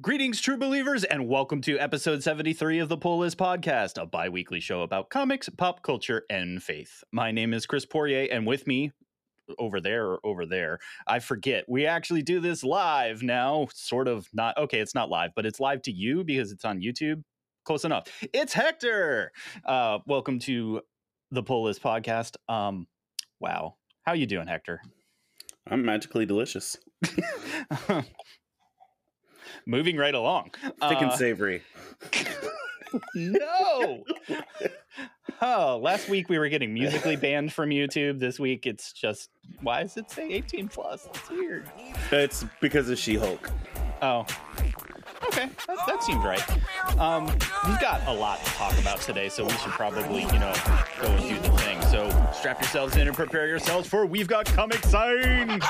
Greetings, true believers, and welcome to episode 73 of the Pull List Podcast, a bi weekly show about comics, pop culture, and faith. My name is Chris Poirier, and with me, over there or over there, I forget. We actually do this live now, sort of not. Okay, it's not live, but it's live to you because it's on YouTube. Close enough. It's Hector. Uh, welcome to the Pull List Podcast. Um, wow, how you doing, Hector? I'm magically delicious. Moving right along. Thick and Uh, savory. no. oh, last week we were getting musically banned from YouTube. This week it's just why does it say 18 plus? It's weird. It's because of She Hulk. Oh. Okay, that, that seems right. Um, we've got a lot to talk about today, so we should probably, you know, go and do the thing. So strap yourselves in and prepare yourselves for We've Got Comic Sign!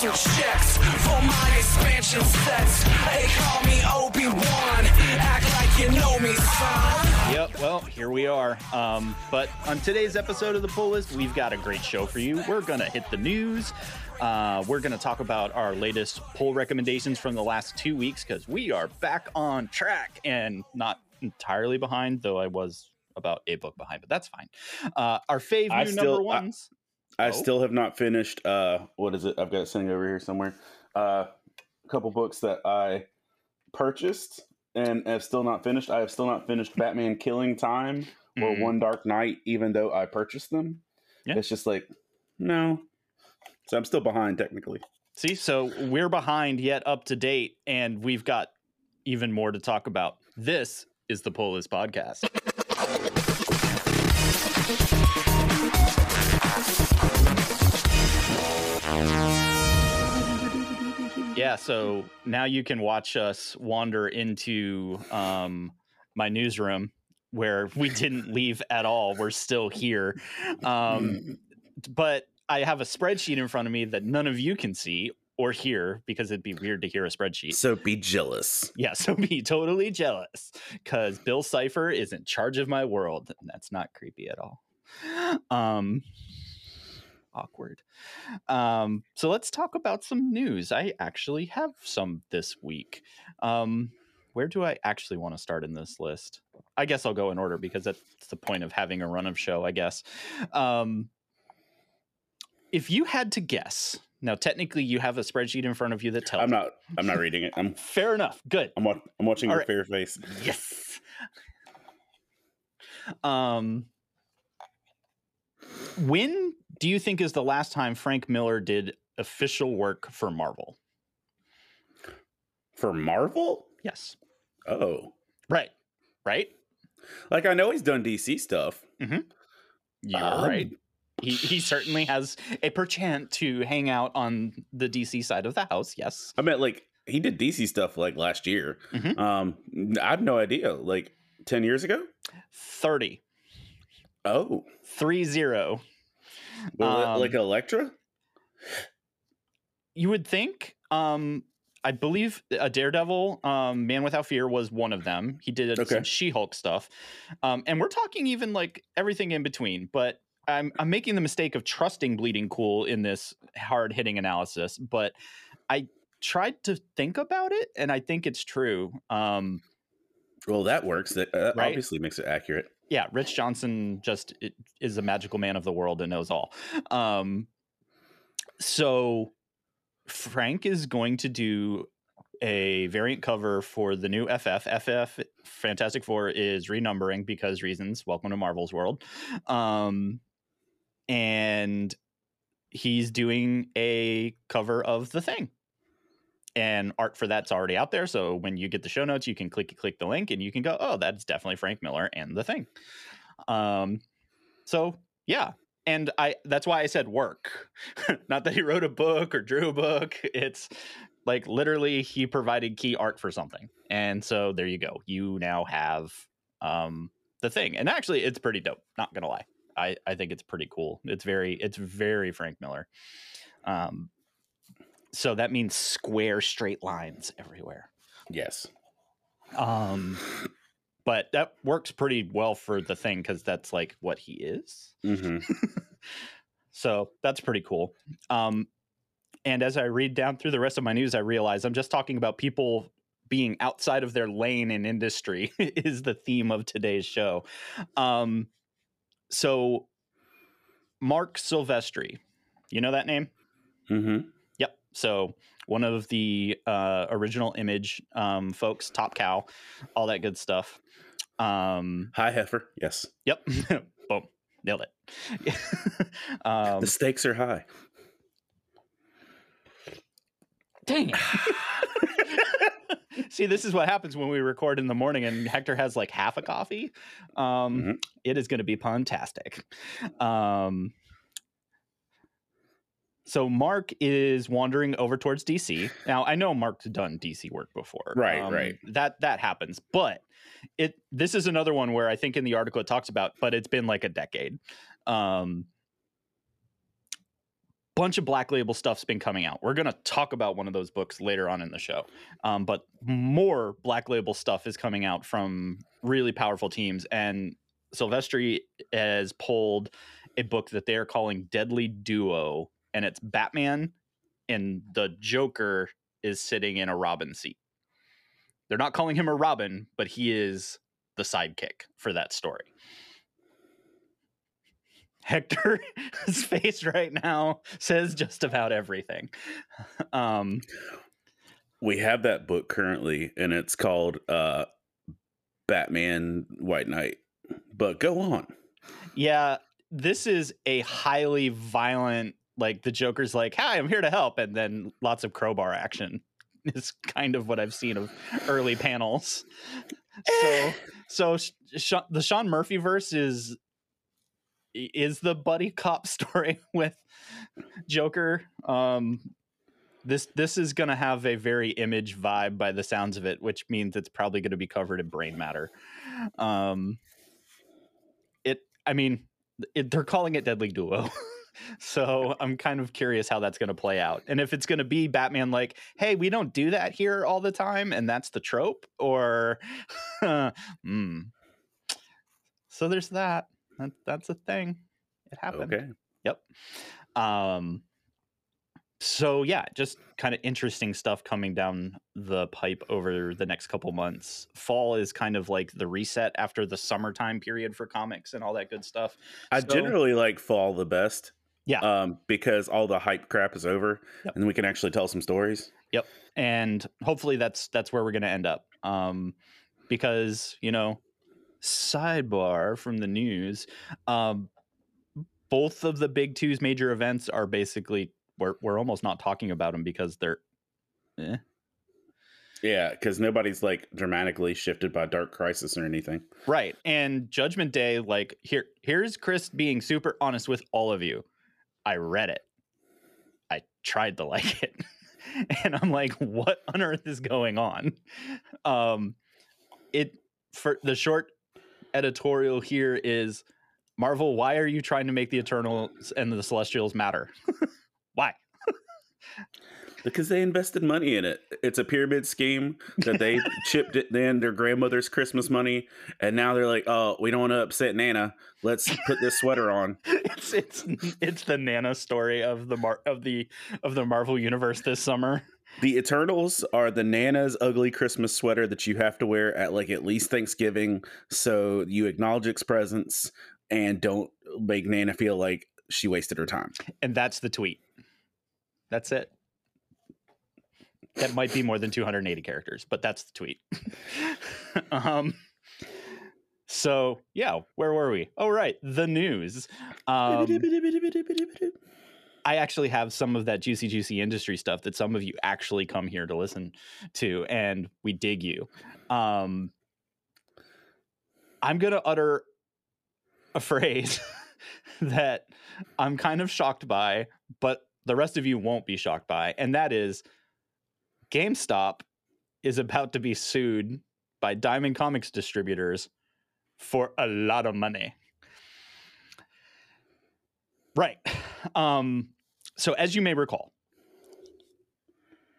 Cut checks for my expansion sets. They call me Obi Wan. Act like you know me, son. Yep, well, here we are. Um, but on today's episode of the Pull List, we've got a great show for you. We're going to hit the news. Uh, we're going to talk about our latest poll recommendations from the last two weeks because we are back on track and not entirely behind, though I was about a book behind, but that's fine. Uh, our fave new I number still- I- ones. I Oh. still have not finished. Uh, what is it? I've got it sitting over here somewhere. Uh, a couple books that I purchased and have still not finished. I have still not finished Batman Killing Time or Mhm. One Dark Night, even though I purchased them. Yeah. It's just like no. So I'm still behind technically. See, so we're behind yet up to date, and we've got even more to talk about. This is the Pull List Podcast. Yeah, so now you can watch us wander into um, my newsroom where we didn't leave at all. We're still here. Um, but I have a spreadsheet in front of me that none of you can see or hear because it'd be weird to hear a spreadsheet. so be jealous. Yeah, so be totally jealous because Bill Cipher is in charge of my world. And that's not creepy at all. Um, awkward. Um, so let's talk about some news. I actually have some this week. Um, where do I actually want to start in this list? I guess I'll go in order because that's the point of having a run of show, I guess. Um, if you had to guess, now technically you have a spreadsheet in front of you that tells. I'm not. I'm not reading it. I'm. Fair enough. Good. I'm, wa- I'm watching All your right. fair face. Yes. Um when do you think is the last time Frank Miller did official work for Marvel? For Marvel? Yes. Oh. Right. Right? Like I know he's done DC stuff. You're Um, right. He he certainly has a perchance to hang out on the DC side of the house. Yes. I meant like he did DC stuff like last year. Mhm. Um, I have no idea. Like ten years ago. 30. Oh, 3 0. Well, Um, like Elektra. you would think um i believe a daredevil um man without fear was one of them he did Okay. some she-hulk stuff um and we're talking even like everything in between but i'm i'm making the mistake of trusting bleeding cool in this hard hitting analysis but i tried to think about it and i think it's true um Well, that works. That uh, Right? obviously makes it accurate. Yeah, Rich Johnston just is a magical man of the world and knows all. Um, so Frank is going to do a variant cover for the new FF. FF Fantastic Four is renumbering because reasons. Welcome to Marvel's world. Um, and he's doing a cover of the thing. And art for that's already out there. So when you get the show notes, you can click click the link and you can go, oh, that's definitely Frank Miller and the thing. Um, so yeah, and I that's why I said work, not that he wrote a book or drew a book. It's like literally he provided key art for something, and so there you go. You now have um the thing, and actually, it's pretty dope. Not gonna lie, I I think it's pretty cool. It's very it's very Frank Miller. Um, so that means square straight lines everywhere. Yes. Um, but that works pretty well for the thing because that's like what he is. hmm So that's pretty cool. Um, and as I read down through the rest of my news, I realize I'm just talking about people being outside of their lane in industry is the theme of today's show. Um, so Marc Silvestri, you know that name? Yep. So one of the uh, original image um, folks, Top Cow, all that good stuff. Um, Hi, heifer. Yes, yep. Boom. Nailed it. um, the stakes are high. Dang it. See, this is what happens when we record in the morning and Hector has like half a coffee. Um, Mhm. It is going to be fantastic. Um, so Marc is wandering over towards DC. Now I know Marc's done DC work before. Um, Right, right. That that happens, but it this is another one where I think in the article it talks about, but it's been like a decade. Um, bunch of black label stuff's been coming out. We're gonna talk about one of those books later on in the show, um, but more black label stuff is coming out from really powerful teams. And Silvestri has pulled a book that they are calling Deadly Duo, and it's Batman and the Joker is sitting in a Robin seat. They're not calling him a Robin, but he is the sidekick for that story. Hector's face right now says just about everything. Um, We have that book currently, and it's called uh, Batman White Knight. But go on. yeah, this is a highly violent, like the Joker's like, hi, I'm here to help. And then lots of crowbar action is kind of what I've seen of early panels. So, so Sh- the Sean Murphy verse is is the buddy cop story with Joker. Um, this this is going to have a very image vibe by the sounds of it, which means it's probably going to be covered in brain matter. Um, it, I mean, it, they're calling it Deadly Duo. So I'm kind of curious how that's going to play out. And if it's going to be Batman like, "Hey, we don't do that here all the time," and that's the trope or hmm. So there's that. that. That's a thing. It happened. Okay. Yep. Um so yeah, just kind of interesting stuff coming down the pipe over the next couple months. Fall is kind of like the reset after the summertime period for comics and all that good stuff. I So- generally like fall the best. Yeah. Um, because all the hype crap is over, Yep. and we can actually tell some stories. Yep. And hopefully that's that's where we're going to end up um because you know sidebar from the news um both of the big two's major events are basically we're, we're almost not talking about them because they're eh. Yeah, because nobody's like dramatically shifted by Dark Crisis or anything. right and judgment day like here here's chris being super honest with all of you i read it. I tried to like it. And i'm like what on earth is going on? Um it for the short editorial here is marvel why are you trying to make the eternals and the celestials matter? Why Because they invested money in it. It's a pyramid scheme that they chipped it in their grandmother's Christmas money, and now they're like, "Oh, we don't want to upset Nana. Let's put this sweater on." it's it's it's the nana story of the mar- of the of the marvel universe this summer The Eternals are the Nana's ugly Christmas sweater that you have to wear at like at least Thanksgiving, so you acknowledge its presence and don't make Nana feel like she wasted her time. and that's the tweet. That's it. That might be more than 280 characters, but that's the tweet. um so yeah, where were we? Oh right, the news. Um I actually have some of that juicy juicy industry stuff that some of you actually come here to listen to and we dig you. Um I'm going to utter a phrase that I'm kind of shocked by, but the rest of you won't be shocked by, and that is GameStop is about to be sued by Diamond Comics distributors for a lot of money. Right. Um, so as you may recall,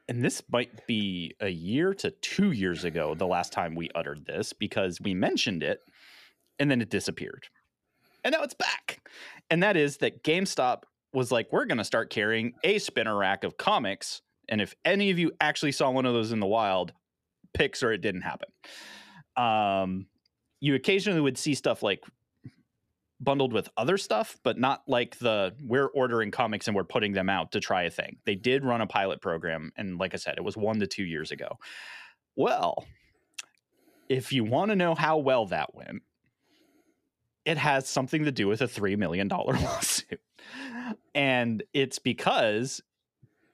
and this might be a year to two years ago, the last time we uttered this, because we mentioned it and then it disappeared. And now it's back. And that is that GameStop was like, we're going to start carrying a spinner rack of comics. And if any of you actually saw one of those in the wild, pics or it didn't happen. Um, you occasionally would see stuff like bundled with other stuff, but not like the we're ordering comics and we're putting them out to try a thing. They did run a pilot program, and like I said, it was one to two years ago. Well, if you want to know how well that went, it has something to do with a $3 million lawsuit. And it's because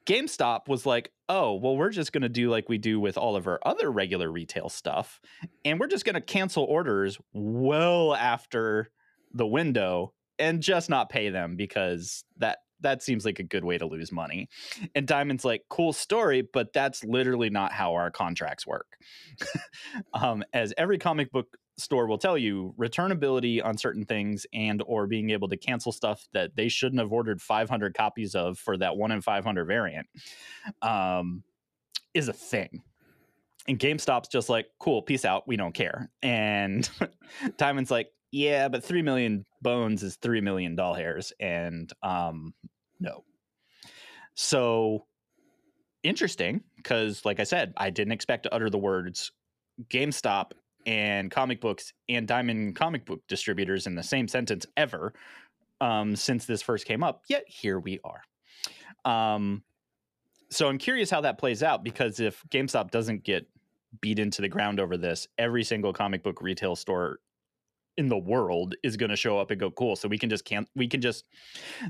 GameStop was like, oh, well, we're just going to do like we do with all of our other regular retail stuff. And we're just going to cancel orders well after the window and just not pay them because that that seems like a good way to lose money. And Diamond's like, cool story, but that's literally not how our contracts work. um, as every comic book store will tell you, returnability on certain things and or being able to cancel stuff that they shouldn't have ordered 500 copies of for that one in 500 variant um, is a thing. And GameStop's just like, cool, peace out, we don't care. And Diamond's like, yeah, but three million bones is three million doll hairs, and um, no. So interesting, because like I said, I didn't expect to utter the words GameStop and comic books and Diamond comic book distributors in the same sentence ever um, since this first came up. Yet here we are. Um, so I'm curious how that plays out because if GameStop doesn't get beat into the ground over this, every single comic book retail store in the world is going to show up and go cool so we can just can't we can just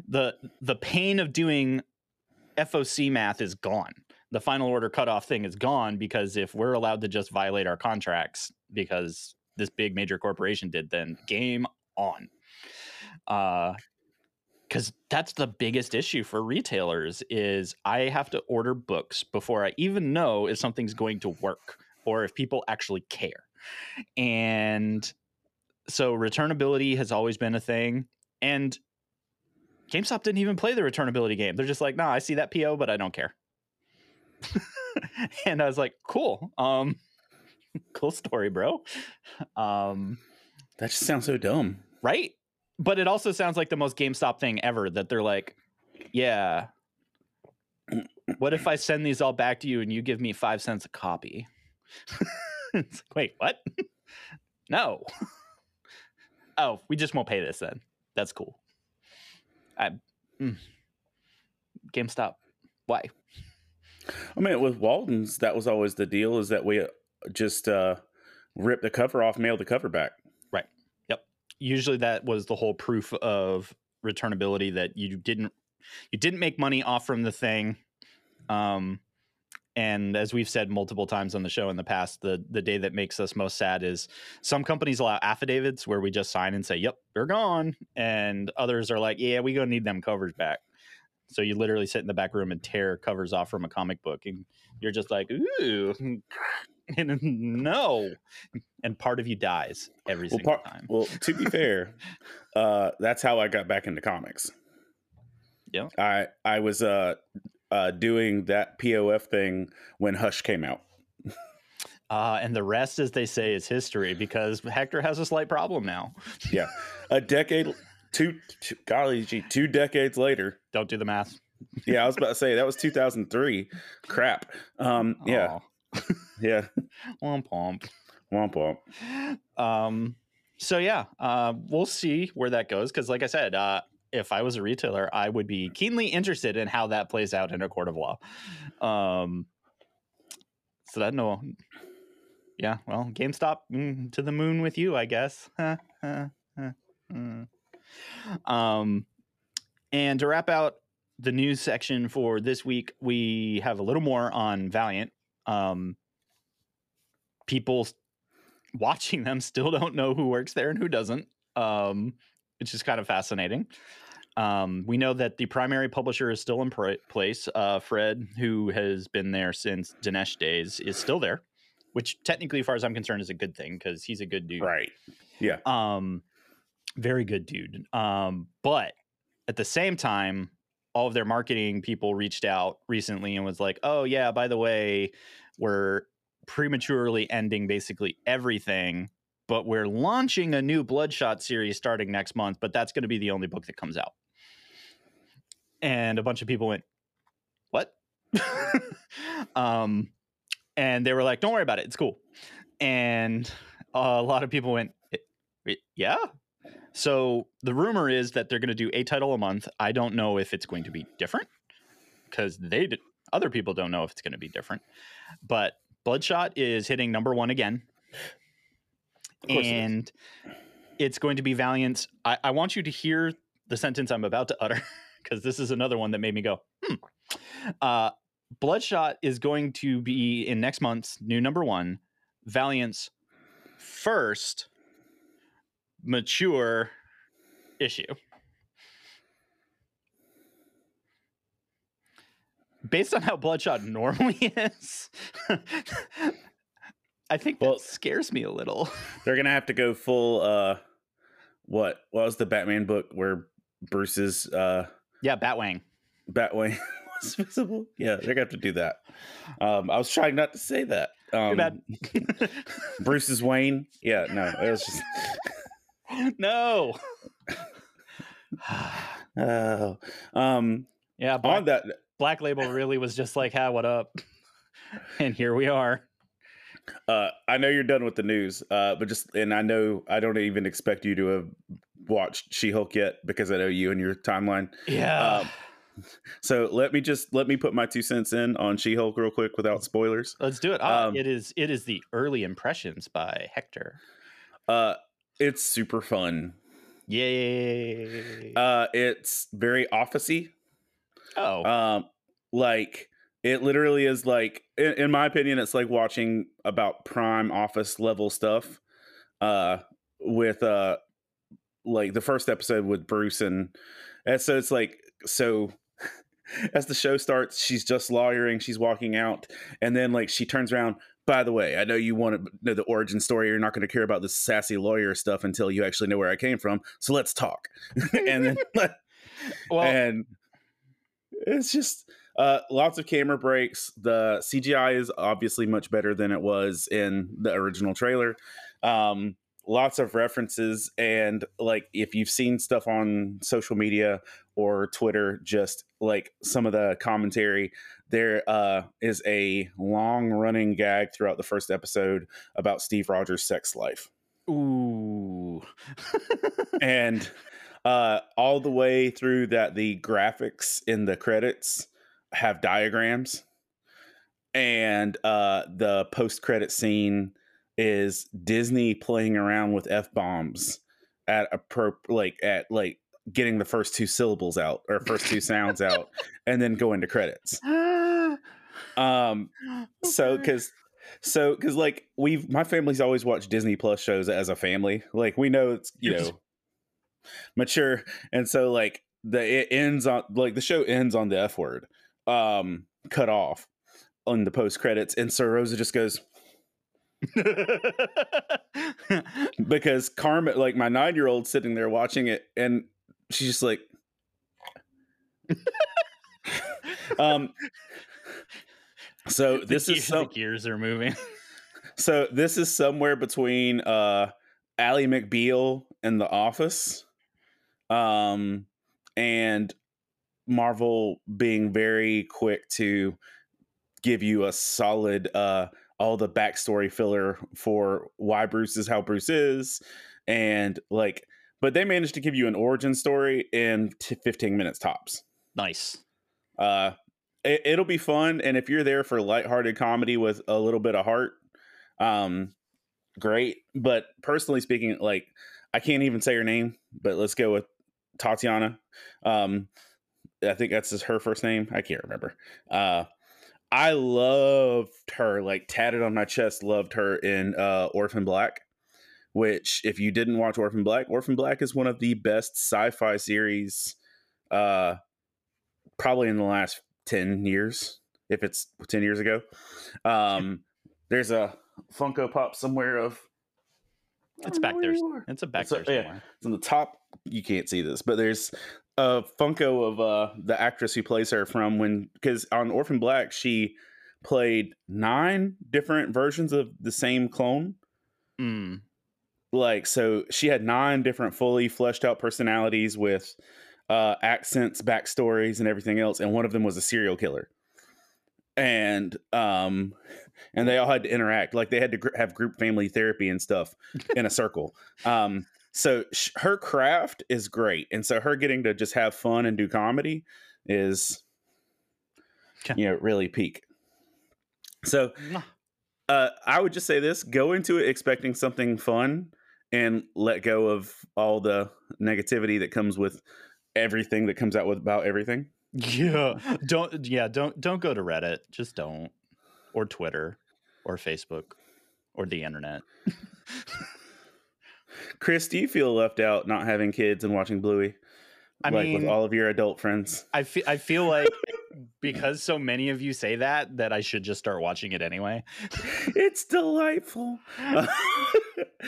the the pain of doing foc math is gone the final order cutoff thing is gone because if we're allowed to just violate our contracts because this big major corporation did then game on uh because that's the biggest issue for retailers is i have to order books before i even know if something's going to work or if people actually care and so returnability has always been a thing and GameStop didn't even play the returnability game. They're just like, "Nah, I see that PO, but I don't care." and I was like, "Cool. Um cool story, bro." Um That just sounds so dumb. right? But it also sounds like the most GameStop thing ever that they're like, "Yeah, what if I send these all back to you and you give me 5 cents a copy?" it's like, "Wait, what?" no. oh, we just won't pay this then. That's cool. I mm. GameStop. Why? I mean, with Walden's, that was always the deal: is that we just uh, rip the cover off, mail the cover back. Right. Yep. Usually that was the whole proof of returnability that you didn't you didn't make money off from the thing. Um and as we've said multiple times on the show in the past, the the day that makes us most sad is some companies allow affidavits where we just sign and say, "Yep, they're gone," and others are like, "Yeah, we gonna need them covers back." So you literally sit in the back room and tear covers off from a comic book, and you're just like, "Ooh, and no," and part of you dies every Well, single part, time. well, to be fair, uh, that's how I got back into comics. Yeah. I I was uh, uh, doing that POF thing when Hush came out. Uh, and the rest, as they say, is history because Hector has a slight problem now. Yeah, a decade, two, two golly gee, two decades later. Don't do the math. Yeah, I was about to say that was 2003. Crap. Um, yeah, Aw. Yeah. Womp womp. Womp womp. Um, so yeah, uh, we'll see where that goes. Because, like I said, uh, if I was a retailer, I would be keenly interested in how that plays out in a court of law. Um, so that no, yeah. Well, GameStop mm, to the moon with you, I guess. Mm. um, and to wrap out the news section for this week, we have a little more on Valiant. Um, people watching them still don't know who works there and who doesn't, um, which is kind of fascinating. Um, we know that the primary publisher is still in pr- place. Uh, Fred, who has been there since Dinesh days, is still there, which technically, as far as I'm concerned, is a good thing because he's a good dude. Right. Yeah. Um, very good dude. Um, but at the same time, all of their marketing people reached out recently and was like, "Oh yeah, by the way, we're prematurely ending basically everything, but we're launching a new Bloodshot series starting next month, but that's going to be the only book that comes out." And a bunch of people went, "What?" um, and they were like, "Don't worry about it. It's cool." And a lot of people went, "I- I- "Yeah." So the rumor is that they're going to do a title a month. I don't know if it's going to be different because they d- other people don't know if it's going to be different. But Bloodshot is hitting number one again, course it and it's going to be Valiant's. I, I want you to hear the sentence I'm about to utter because this is another one that made me go, hmm. Uh, Bloodshot is going to be in next month's new number one, Valiant's first mature issue. Based on how Bloodshot normally is, I think that Well- scares me a little. They're gonna have to go full. uh What? What was the Batman book where Bruce's uh Yeah, Batwang. Batwing was visible? Yeah, they're gonna have to do that. Um I was trying not to say that. Um, bad. Bruce's Wayne. Yeah, no, it was just. no. Oh, um, yeah, Black, on that, Black Label really was just like, "Ha, what up?" And here we are. uh, I know you're done with the news, uh, but just and I know I don't even expect you to have watched She-Hulk yet because I know you and your timeline. Yeah. Um, So let me just let me put my two cents in on She-Hulk real quick without spoilers. Let's do it. Um, it is it is the early impressions by Hector. Uh, it's super fun. Yay. Uh, it's very officey. oh. Um, like it literally is like, in, in my opinion, it's like watching about prime office level stuff. Uh, with uh, like the first episode with Bruce and and so it's like so. As the show starts, she's just lawyering. She's walking out, and then like she turns around. By the way, I know you want to know the origin story. You're not going to care about this sassy lawyer stuff until you actually know where I came from. So let's talk. and then well, and it's just uh, lots of camera breaks. The CGI is obviously much better than it was in the original trailer. Um, lots of references, and like if you've seen stuff on social media or Twitter, just like some of the commentary, there uh, is a long running gag throughout the first episode about Steve Rogers' sex life ooh. and uh all the way through that the graphics in the credits have diagrams and uh the post credit scene is disney playing around with f-bombs at a pro like at like getting the first two syllables out or first two sounds out and then go into credits. Um so because so because like we've my family's always watched disney plus shows as a family. Like we know it's you know mature and so like the it ends on like the show ends on the f word um cut off on the post credits and so rosa just goes because carmen like my nine year old sitting there watching it and she's just like um so this the, is some the gears are moving. So this is somewhere between uh Ally McBeal and The Office. Um and Marvel being very quick to give you a solid uh all the backstory filler for why Bruce is how Bruce is and like but they managed to give you an origin story in t- 15 minutes tops. nice. Uh, it, it'll be fun, and if you're there for lighthearted comedy with a little bit of heart, um, great. But personally speaking, like I can't even say her name, but let's go with Tatiana. Um, I think that's just her first name. I can't remember. Uh, I loved her, like tatted on my chest. Loved her in uh, Orphan Black. Which, if you didn't watch Orphan Black, Orphan Black is one of the best sci-fi series uh probably in the last 10 years if it's 10 years ago um there's a funko pop somewhere of It's back there. It's a back So- there yeah. it's on the top you can't see this but there's a Funko of uh the actress who plays her from when because on Orphan Black she played nine different versions of the same clone. Mm. Like so she had nine different fully fleshed out personalities with uh accents, backstories, and everything else, and one of them was a serial killer. And um and they all had to interact like they had to gr- have group family therapy and stuff in a circle. Um so sh- her craft is great and so her getting to just have fun and do comedy is you know really peak so uh i would just say this go into it expecting something fun and let go of all the negativity that comes with everything that comes out with about everything Yeah. Don't yeah, don't don't go to Reddit. Just don't. Or Twitter or Facebook or the internet. chris do you feel left out not having kids and watching bluey I like mean, with all of your adult friends I feel I feel like because so many of you say that that I should just start watching it anyway. it's delightful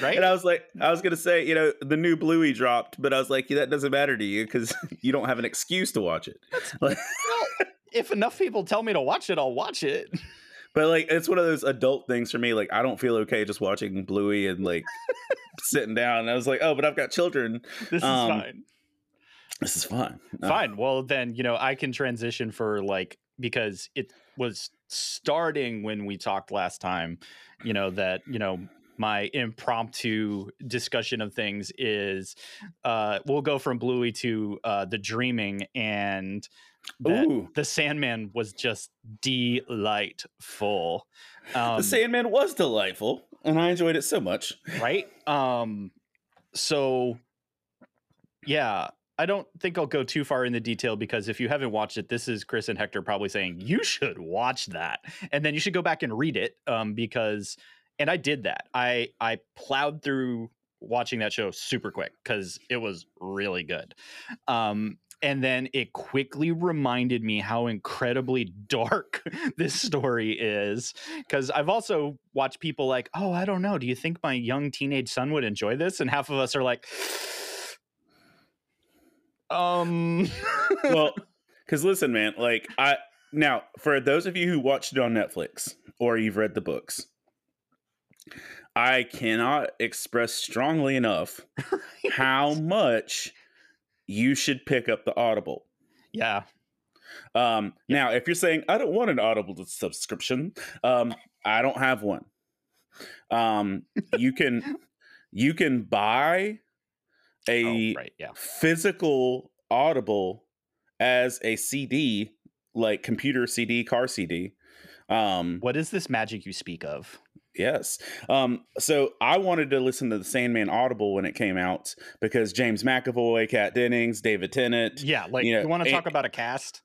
Right? and i was like i was gonna say you know the new bluey dropped but i was like yeah, that doesn't matter to you because you don't have an excuse to watch it Like- Well, if enough people tell me to watch it, I'll watch it. but like it's one of those adult things for me like i don't feel okay just watching bluey and like sitting down and i was like oh but i've got children This is Um, fine. This is fun. Uh, Fine. Well, then, you know, I can transition for like because it was starting when we talked last time, you know, that, you know, my impromptu discussion of things is uh we'll go from Bluey to uh the dreaming and the Sandman was just delightful. Um, the sandman was delightful and i enjoyed it so much. Right? Um so yeah i don't think i'll go too far in the detail because if you haven't watched it this is chris and hector probably saying you should watch that and then you should go back and read it um because and i did that i i plowed through watching that show super quick because it was really good um and then it quickly reminded me how incredibly dark this story is because I've also watched people like, oh, I don't know. Do you think my young teenage son would enjoy this? And half of us are like, um, well because listen man like i now for those of you who watched it on netflix or you've read the books i cannot express strongly enough how much you should pick up the audible. Yeah, um now if you're saying i don't want an audible subscription um i don't have one. Um you can you can buy a oh, right, yeah, physical audible as a cd like computer cd car cd um what is this magic you speak of? yes um so i wanted to listen to the sandman audible when it came out because james mcavoy kat dennings david tennant Yeah, like you you, want to talk about a cast?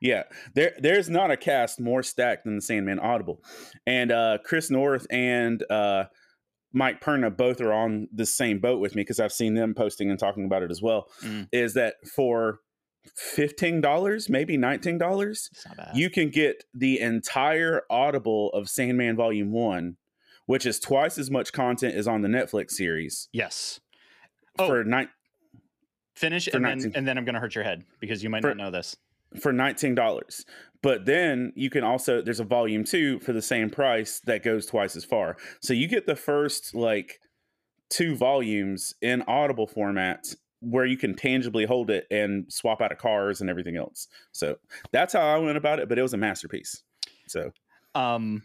yeah, there there's not a cast more stacked than the Sandman Audible, and uh, Chris North and uh, Mike Perna both are on the same boat with me because I've seen them posting and talking about it as well. Mm. Is that for fifteen dollars, maybe nineteen dollars, It's not bad. you can get the entire Audible of Sandman Volume One, which is twice as much content as on the Netflix series yes. Oh. for nine Finish for and then and then I'm gonna hurt your head because you might For- not know this. For $19 but then you can also there's a volume 2 for the same price that goes twice as far so you get the first like two volumes in audible format where you can tangibly hold it and swap out of cars and everything else so that's how i went about it but it was a masterpiece so Um,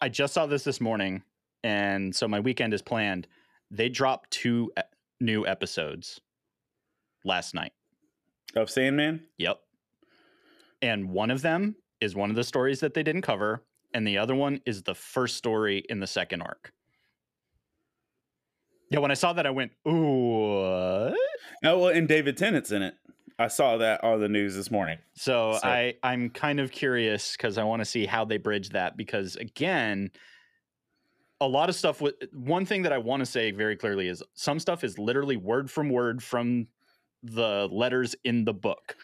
I just saw this this morning, and so my weekend is planned. They dropped two new episodes last night. Of sandman Yep. And one of them is one of the stories that they didn't cover, and the other one is the first story in the second arc. Yeah, when I saw that, I went, "Ooh!" what?" oh well and david tennant's in it i saw that on the news this morning So, So- I I'm kind of curious because I want to see how they bridge that because again, a lot of stuff with one thing that I want to say very clearly is some stuff is literally word from word from the letters in the book.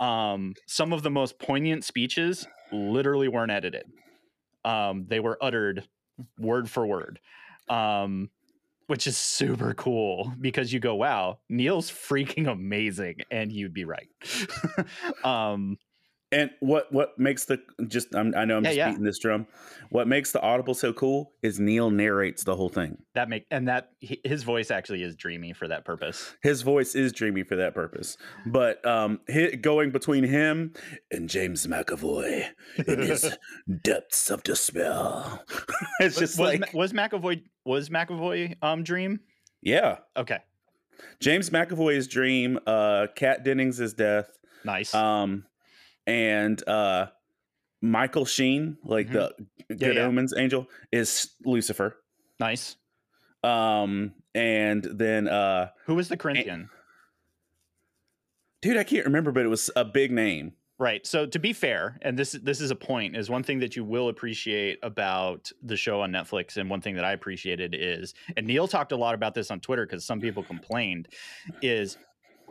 Um, some of the most poignant speeches literally weren't edited. Um, they were uttered word for word. Um, which is super cool because you go, wow, Neil's freaking amazing, and you'd be right. And what what makes the just I'm, I know I'm Yeah, just yeah. beating this drum. What makes the Audible so cool is Neil narrates the whole thing. that make and that his voice actually is dreamy for that purpose. His voice is dreamy for that purpose, but um, hi going between him and James McAvoy in his depths of despair, it's just was, like was McAvoy was McAvoy um dream? yeah, Okay, James McAvoy's dream, uh, Kat Dennings' death, nice. um, and uh, Michael Sheen, like Mhm. the Good yeah. Omens angel, is Lucifer. nice. Um, and then uh, Who was the Corinthian? dude, I can't remember, but it was a big name. Right. So to be fair, and this this is a point, is one thing that you will appreciate about the show on Netflix, and one thing that I appreciated is, and Neil talked a lot about this on Twitter because some people complained, is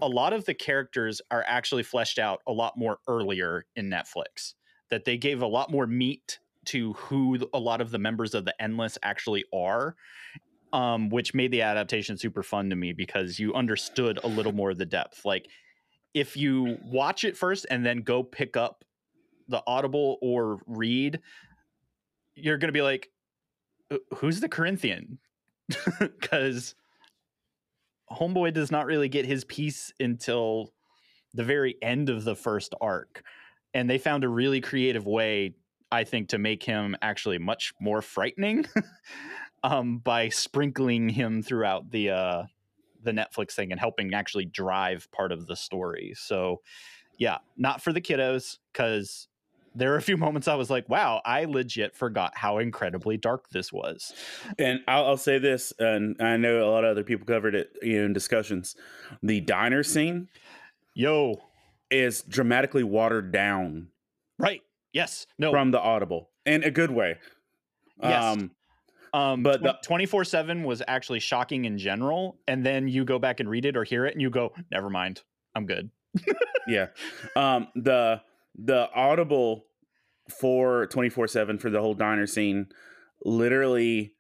a lot of the characters are actually fleshed out a lot more earlier in Netflix. That they gave a lot more meat to who a lot of the members of the Endless actually are. Um, which made the adaptation super fun to me because you understood a little more of the depth. Like if you watch it first and then go pick up the audible or read you're going to be like "Uh, who's the corinthian because homeboy does not really get his piece until the very end of the first arc and they found a really creative way i think to make him actually much more frightening um, by sprinkling him throughout the uh, the Netflix thing and helping actually drive part of the story. So, yeah, not for the kiddos because there are a few moments I was like, wow, I legit forgot how incredibly dark this was. And I'll, I'll say this, and I know a lot of other people covered it you know, in discussions. The diner scene Yo, is dramatically watered down right. Yes. No. from the Audible in a good way. Yes. Um, um, but the- 24 7 was actually shocking in general. And then you go back and read it or hear it and you go, never mind. I'm good. yeah. Um, the the Audible for twenty four seven for the whole diner scene literally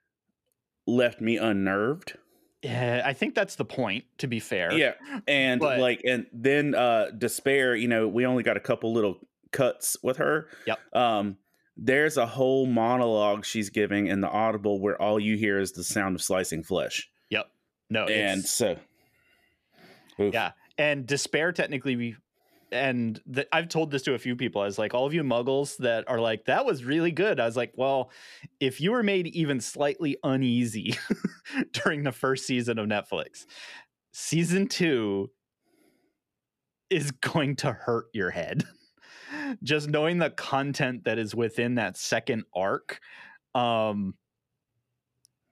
left me unnerved. Yeah, I think that's the point, to be fair. Yeah, and But- like, and then uh despair. You know, we only got a couple little cuts with her. Yep. Um, there's a whole monologue she's giving in the Audible where all you hear is the sound of slicing flesh, Yep. No. and so. Oof. Yeah. and despair technically we and the, I've told this to a few people. I was like, all of you muggles that are like, that was really good. I was like, well, if you were made even slightly uneasy during the first season of Netflix, season two is going to hurt your head. Just knowing the content that is within that second arc. Um,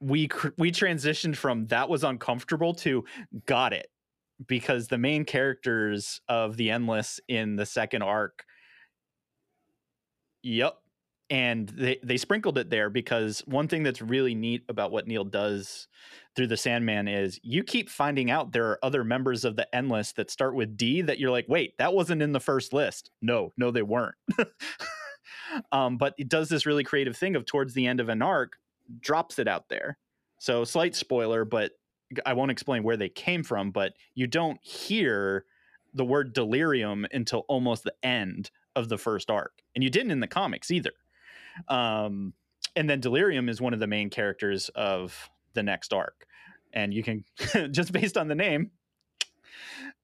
we cr- we transitioned from that was uncomfortable to got it because the main characters of the endless in the second arc yep and they they sprinkled it there because one thing that's really neat about what Neil does through the Sandman is you keep finding out there are other members of the endless that start with D that you're like wait that wasn't in the first list. No no they weren't. Um but it does this really creative thing of towards the end of an arc drops it out there. So slight spoiler but I won't explain where they came from, but you don't hear the word delirium until almost the end of the first arc. And you didn't in the comics either. Um, and then delirium is one of the main characters of the next arc. And you can, just based on the name,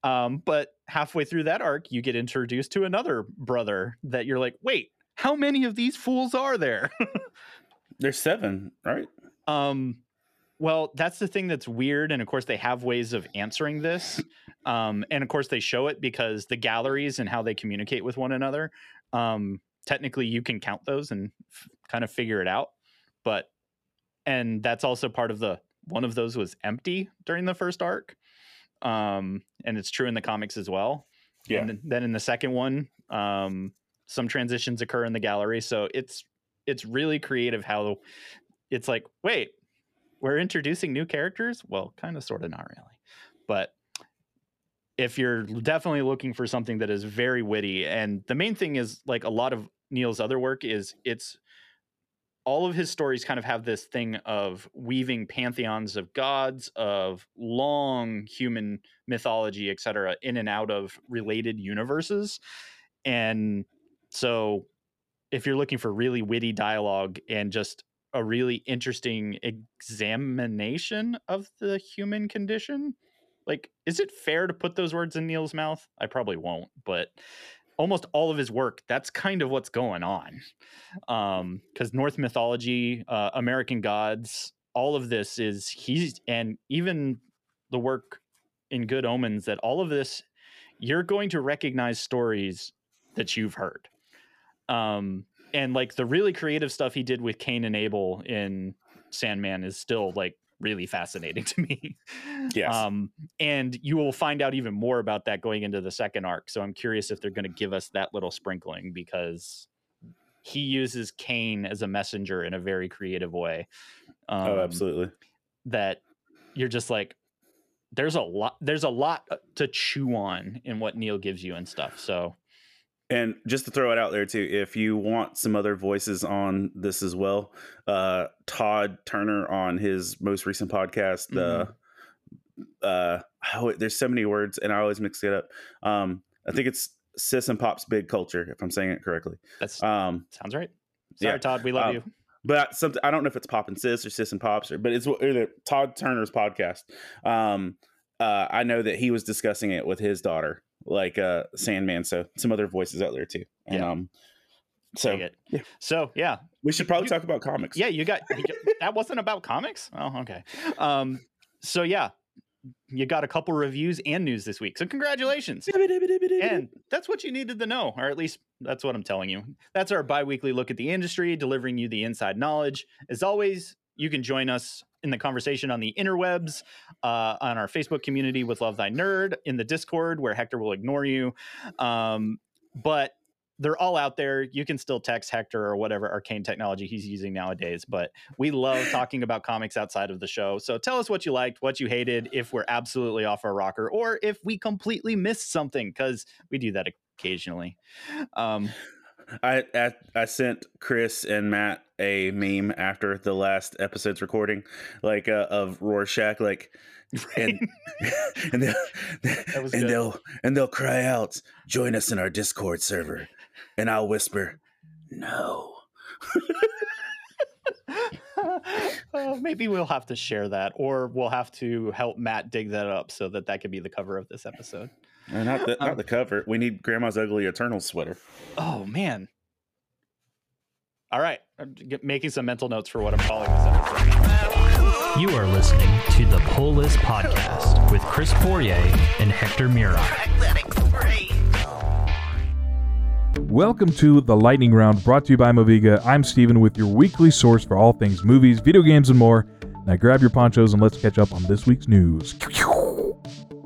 um, but halfway through that arc, you get introduced to another brother that you're like, wait, how many of these fools are there? There's seven, right? Um, well, that's the thing that's weird, and of course they have ways of answering this, um, and of course they show it because the galleries and how they communicate with one another. Um, technically, you can count those and f- kind of figure it out, but and that's also part of the one of those was empty during the first arc, um, and it's true in the comics as well. Yeah. And then- in the second one, um, some transitions occur in the gallery, so it's it's really creative how it's like, wait, we're introducing new characters? Well, kind of, sort of, not really. But if you're definitely looking for something that is very witty, and the main thing is like a lot of Neil's other work is it's all of his stories kind of have this thing of weaving pantheons of gods of long human mythology etc in and out of related universes and so if you're looking for really witty dialogue and just a really interesting examination of the human condition? Like is it fair to put those words in neil's mouth? I probably won't but almost all of his work that's kind of what's going on. Um because Norse mythology uh, american gods all of this is he's and even the work in good omens that all of this you're going to recognize stories that you've heard. Um and like the really creative stuff he did with cain and abel in sandman is still like really fascinating to me Yes. um, and you will find out even more about that going into the second arc. So I'm curious if they're going to give us that little sprinkling because he uses Cain as a messenger in a very creative way. Um, oh, absolutely. That you're just like, there's a lot. There's a lot uh, to chew on in what Neil gives you and stuff. So And just to throw it out there too, if you want some other voices on this as well, uh, Todd Turner on his most recent podcast, the uh, oh, there's so many words and I always mix it up. Um, I think it's Sis and Pop's Big Culture, if I'm saying it correctly. that's Um, sounds right. Sorry, yeah, Todd. We love um, you. but something I don't know if it's Pop and Sis or Sis and Pops or, but it's either Todd Turner's podcast. Um, uh, I know that he was discussing it with his daughter, like uh, Sandman. So some other voices out there too. And Yeah. um, so yeah. So yeah, we should probably You- talk about comics. Yeah, you got you got- that wasn't about comics. Oh, okay. Um, so yeah, you got a couple reviews and news this week. So congratulations. And that's what you needed to know, or at least that's what I'm telling you. That's our bi-weekly look at the industry, delivering you the inside knowledge. As always, you can join us in the conversation on the interwebs, uh, on our Facebook community with Love Thy Nerd, in the Discord where Hector will ignore you. Um, but they're all out there. You can still text Hector or whatever arcane technology he's using nowadays. But we love talking about comics outside of the show. So tell us what you liked, what you hated, if we're absolutely off our rocker, or if we completely missed something, because we do that occasionally. Um, I, I I sent Chris and Matt a meme after the last episode's recording, like uh, of Rorschach, like and and they'll, and good. they'll and they'll cry out, "Join us in our Discord server," and I'll whisper, "No." uh, maybe we'll have to share that, or we'll have to help Matt dig that up so that that could be the cover of this episode. Uh, not the Um, not the cover. We need Grandma's ugly Eternal sweater. Oh man! All right, I'm making some mental notes for what I'm calling this episode. You are listening to the Pull List Podcast with Chris Poirier and Hector Mira. Welcome to the Lightning Round brought to you by Moviga. I'm Steven with your weekly source for all things movies, video games, and more. Now grab your ponchos and let's catch up on this week's news.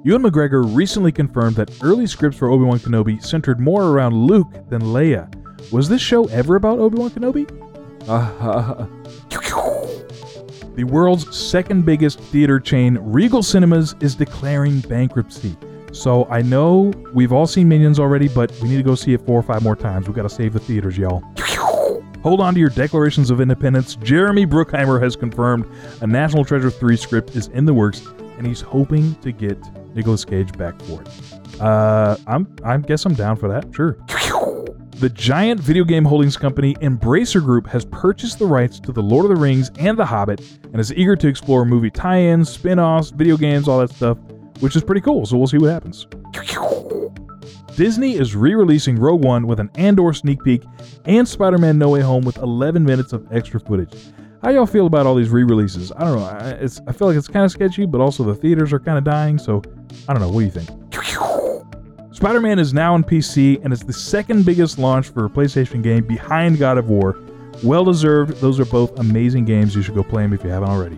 Ewan McGregor recently confirmed that early scripts for Obi Wan Kenobi centered more around Luke than Leia. Was this show ever about Obi Wan Kenobi? Uh, the world's second biggest theater chain, Regal Cinemas, is declaring bankruptcy. So I know we've all seen Minions already, but we need to go see it four or five more times. We've got to save the theaters, y'all. Hold on to your declarations of independence. Jeremy Bruckheimer has confirmed a National Treasure 3 script is in the works, and he's hoping to get Nicolas Cage back for it. Uh, I'm, I guess I'm down for that. Sure. The giant video game holdings company Embracer Group has purchased the rights to The Lord of the Rings and The Hobbit and is eager to explore movie tie ins, spin offs, video games, all that stuff, which is pretty cool. So we'll see what happens. Disney is re releasing Rogue One with an Andor sneak peek and Spider Man No Way Home with 11 minutes of extra footage. How y'all feel about all these re releases? I don't know. I, it's, I feel like it's kind of sketchy, but also the theaters are kind of dying, so I don't know. What do you think? Spider Man is now on PC and it's the second biggest launch for a PlayStation game behind God of War. Well deserved. Those are both amazing games. You should go play them if you haven't already.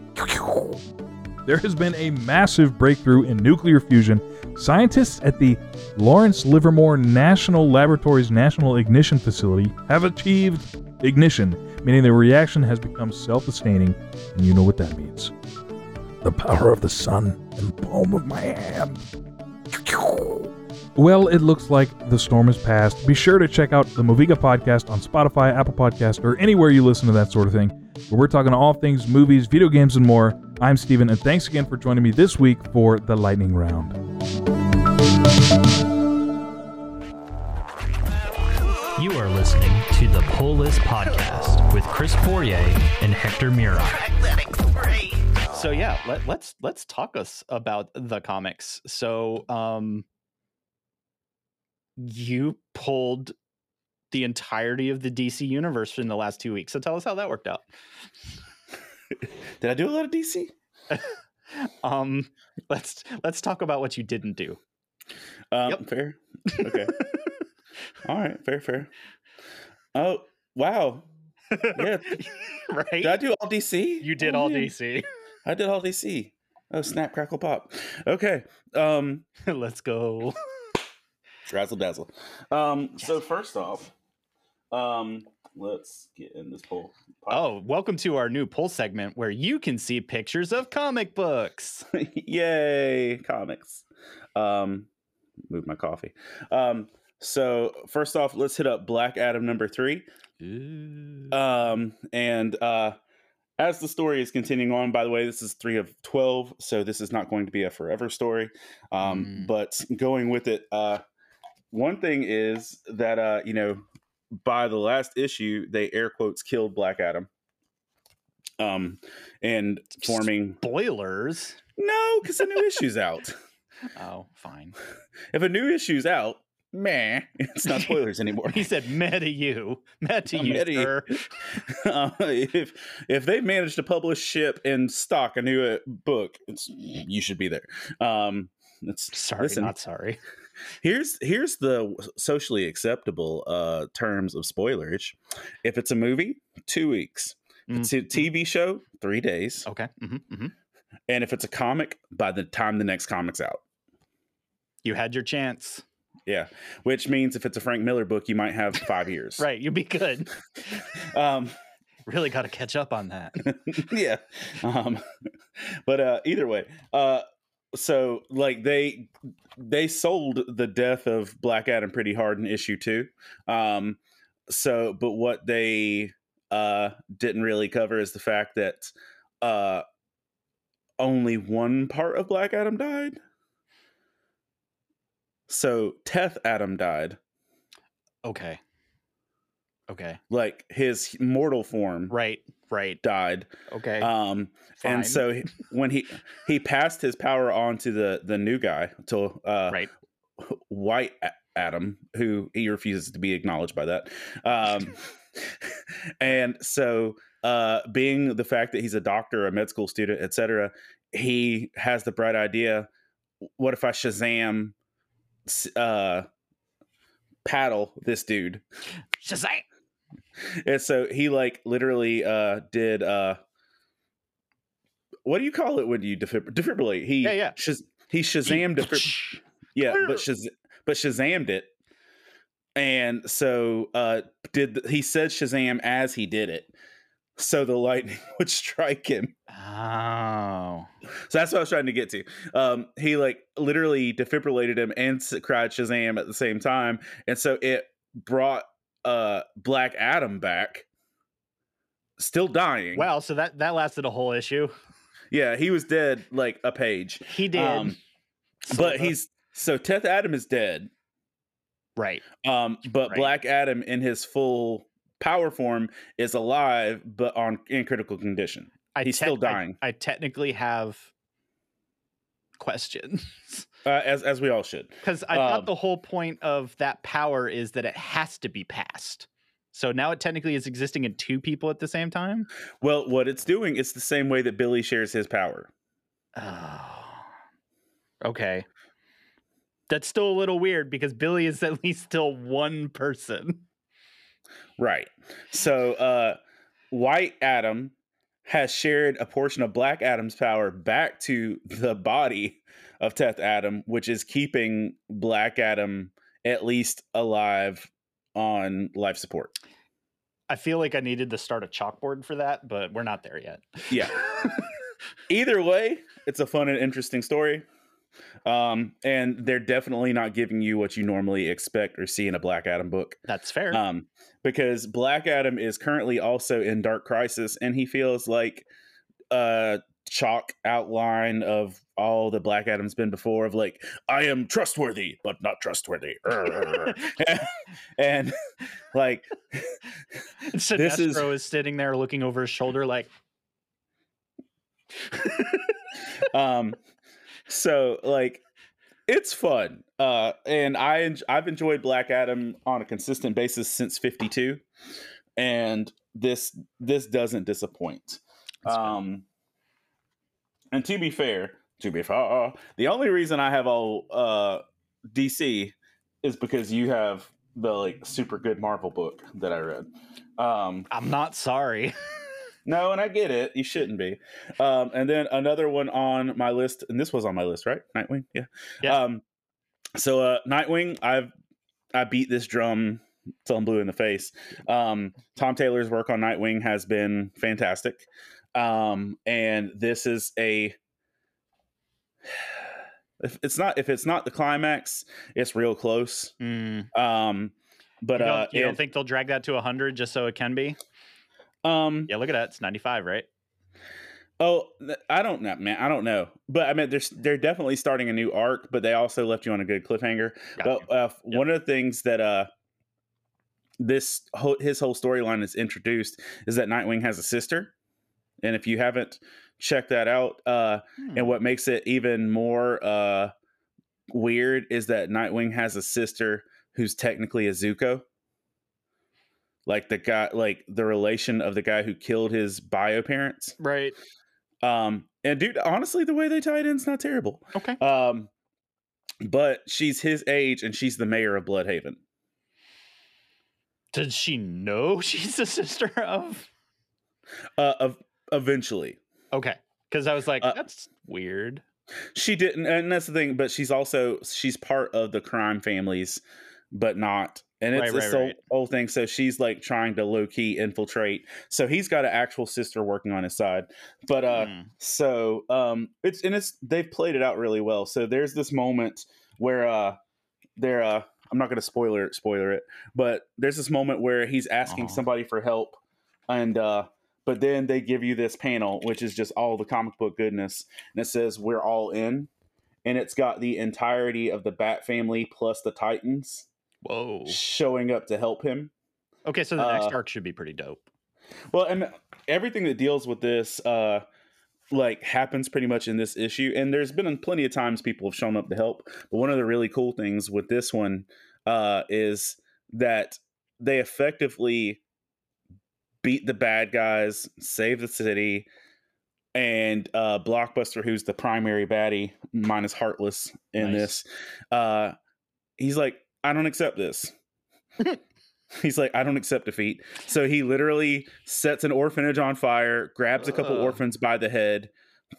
There has been a massive breakthrough in nuclear fusion. Scientists at the Lawrence Livermore National Laboratory's National Ignition Facility have achieved ignition, meaning the reaction has become self sustaining, and you know what that means. The power of the sun in the palm of my hand. Well, it looks like the storm has passed. Be sure to check out the Moviga podcast on Spotify, Apple Podcast, or anywhere you listen to that sort of thing, where we're talking all things movies, video games, and more. I'm Steven, and thanks again for joining me this week for the Lightning Round. To the Pull List Podcast with Chris Poirier and Hector Mira. so yeah let, let's let's talk us about the comics so um you pulled the entirety of the dc universe in the last two weeks so tell us how that worked out Did I do a lot of DC? um let's let's talk about what you didn't do Um, Yep. Fair. Okay. All right. Fair. Fair. Oh wow. Yeah. right Did I do all DC? you did Oh, all man. dc I did all DC. Oh snap! Crackle pop. Okay. Um. let's go Razzle dazzle. Um. So first off, um. Let's get in this poll. oh welcome to our new poll segment where you can see pictures of comic books Yay, comics. Um, move my coffee. Um, so first off, let's hit up Black Adam number three. Um, and uh, as the story is continuing on, by the way, this is three of twelve, so this is not going to be a forever story. Um, Mm. but going with it, uh, one thing is that uh, you know, by the last issue, they air quotes killed Black Adam. Um, and forming spoilers no, because a new issue's out. oh fine If a new issue's out, meh, it's not spoilers anymore. He said, "Meh to you, meh to you, meh sir." Uh, if if they managed to publish, ship, and stock a new uh, book, it's you should be there. Um, it's Sorry, listen, not sorry. here's here's the socially acceptable uh terms of spoilerage. If it's a movie, two weeks. If it's a TV show, three days. Okay. hmm hmm And if it's a comic, by the time the next comic's out. You had your chance. Yeah, which means if it's a Frank Miller book, you might have five years. Right. You'd be good. Um, really got to catch up on that. yeah. Um, but uh, either way, uh, so like they they sold the death of Black Adam pretty hard in issue two. Um, so, but what they uh, didn't really cover is the fact that uh, only one part of Black Adam died. So Teth Adam died, Okay. Okay. like his mortal form Right. Right. died. Okay. Um, Fine. and so he- when he he passed his power on to the the new guy to uh right. white adam who he refuses to be acknowledged by that um and so uh being the fact that he's a doctor a med school student etc he has the bright idea what if i shazam uh paddle this dude Shazam! and so he like literally uh did uh what do you call it when you defib- defibrillate he Yeah, yeah. shaz- he shazammed defib- yeah but shaz- but shazammed it and so uh did the- he said shazam as he did it so the lightning would strike him Oh. so that's what i was trying to get to um he like literally defibrillated him and cried shazam at the same time and so it brought uh black adam back still dying Wow. So that that lasted a whole issue. yeah he was dead like a page He did. Um, but he's so teth adam is dead right. Um, but Right. Black Adam in his full power form is alive, but on in critical condition. I He's still tec- I- dying. I, technically have questions Uh, as as we all should. because I Um, thought the whole point of that power is that it has to be passed. So now it technically is existing in two people at the same time. Well, what it's doing, is the same way that Billy shares his power. Oh. Okay. That's still a little weird because Billy is at least still one person. Right. So uh White Adam has shared a portion of Black Adam's power back to the body of Teth Adam, which is keeping Black Adam at least alive on life support. I feel like I needed to start a chalkboard for that, but we're not there yet. Yeah. Either way, it's a fun and interesting story. Um, and they're definitely not giving you what you normally expect or see in a Black Adam book. That's fair. Um, because Black Adam is currently also in Dark Crisis, and he feels like a chalk outline of all the Black Adam's been before of like, I am trustworthy, but not trustworthy. and like Sinestro this is... is- sitting there looking over his shoulder, like, um so like it's fun uh and i en- i've enjoyed black adam on a consistent basis since 52 and this this doesn't disappoint. That's um and to be fair to be fair the only reason i have all uh dc is because you have the like super good marvel book that i read. Um I'm not sorry. no, and I get it. You shouldn't be. Um, and then another one on my list, and this was on my list, right? Nightwing, yeah. Yeah. Um, so uh, Nightwing, I've I beat this drum till I'm blue in the face. Um, Tom Taylor's work on Nightwing has been fantastic, um, and this is a. If it's not if it's not the climax, it's real close. Mm. Um, but you don't, uh, you don't it- think they'll drag that to 100 just so it can be? Um, Yeah, look at that. It's 95, right? Oh, I don't know, man. I don't know, but I mean, they're they're definitely starting a new arc, but they also left you on a good cliffhanger. But uh, one of the things that uh, this whole, his whole storyline is introduced is that Nightwing has a sister, and if you haven't checked that out, uh, Hmm. and what makes it even more uh, weird is that Nightwing has a sister who's technically a Zucco. Like the guy, like the relation of the guy who killed his bio parents. Right. Um, and dude, honestly, the way they tie it in is not terrible. Okay. Um, but she's his age and she's the mayor of Blüdhaven. did she know she's the sister of? Uh, of, eventually, Okay. Because I was like, Uh, that's weird. she didn't, and that's the thing. But she's also she's part of the crime families, but not. And it's Right, this right, whole, right. thing. So she's like trying to low key infiltrate. So he's got an actual sister working on his side. But uh, Hmm. So um it's and it's they've played it out really well. So there's this moment where uh they're uh I'm not gonna spoiler it, spoiler it, but there's this moment where he's asking Aw. somebody for help and uh but then they give you this panel which is just all the comic book goodness and it says we're all in and it's got the entirety of the Bat family plus the Titans Whoa. showing up to help him. Okay, so the next uh, arc should be pretty dope. Well, and everything that deals with this, uh, like happens pretty much in this issue. And there's been plenty of times people have shown up to help. But one of the really cool things with this one uh, is that they effectively beat the bad guys, save the city, and uh, Blockbuster, who's the primary baddie, minus Heartless in Nice. this, uh, he's like, I don't accept this. He's like, I don't accept defeat. So he literally sets an orphanage on fire, grabs a couple Ugh. orphans by the head,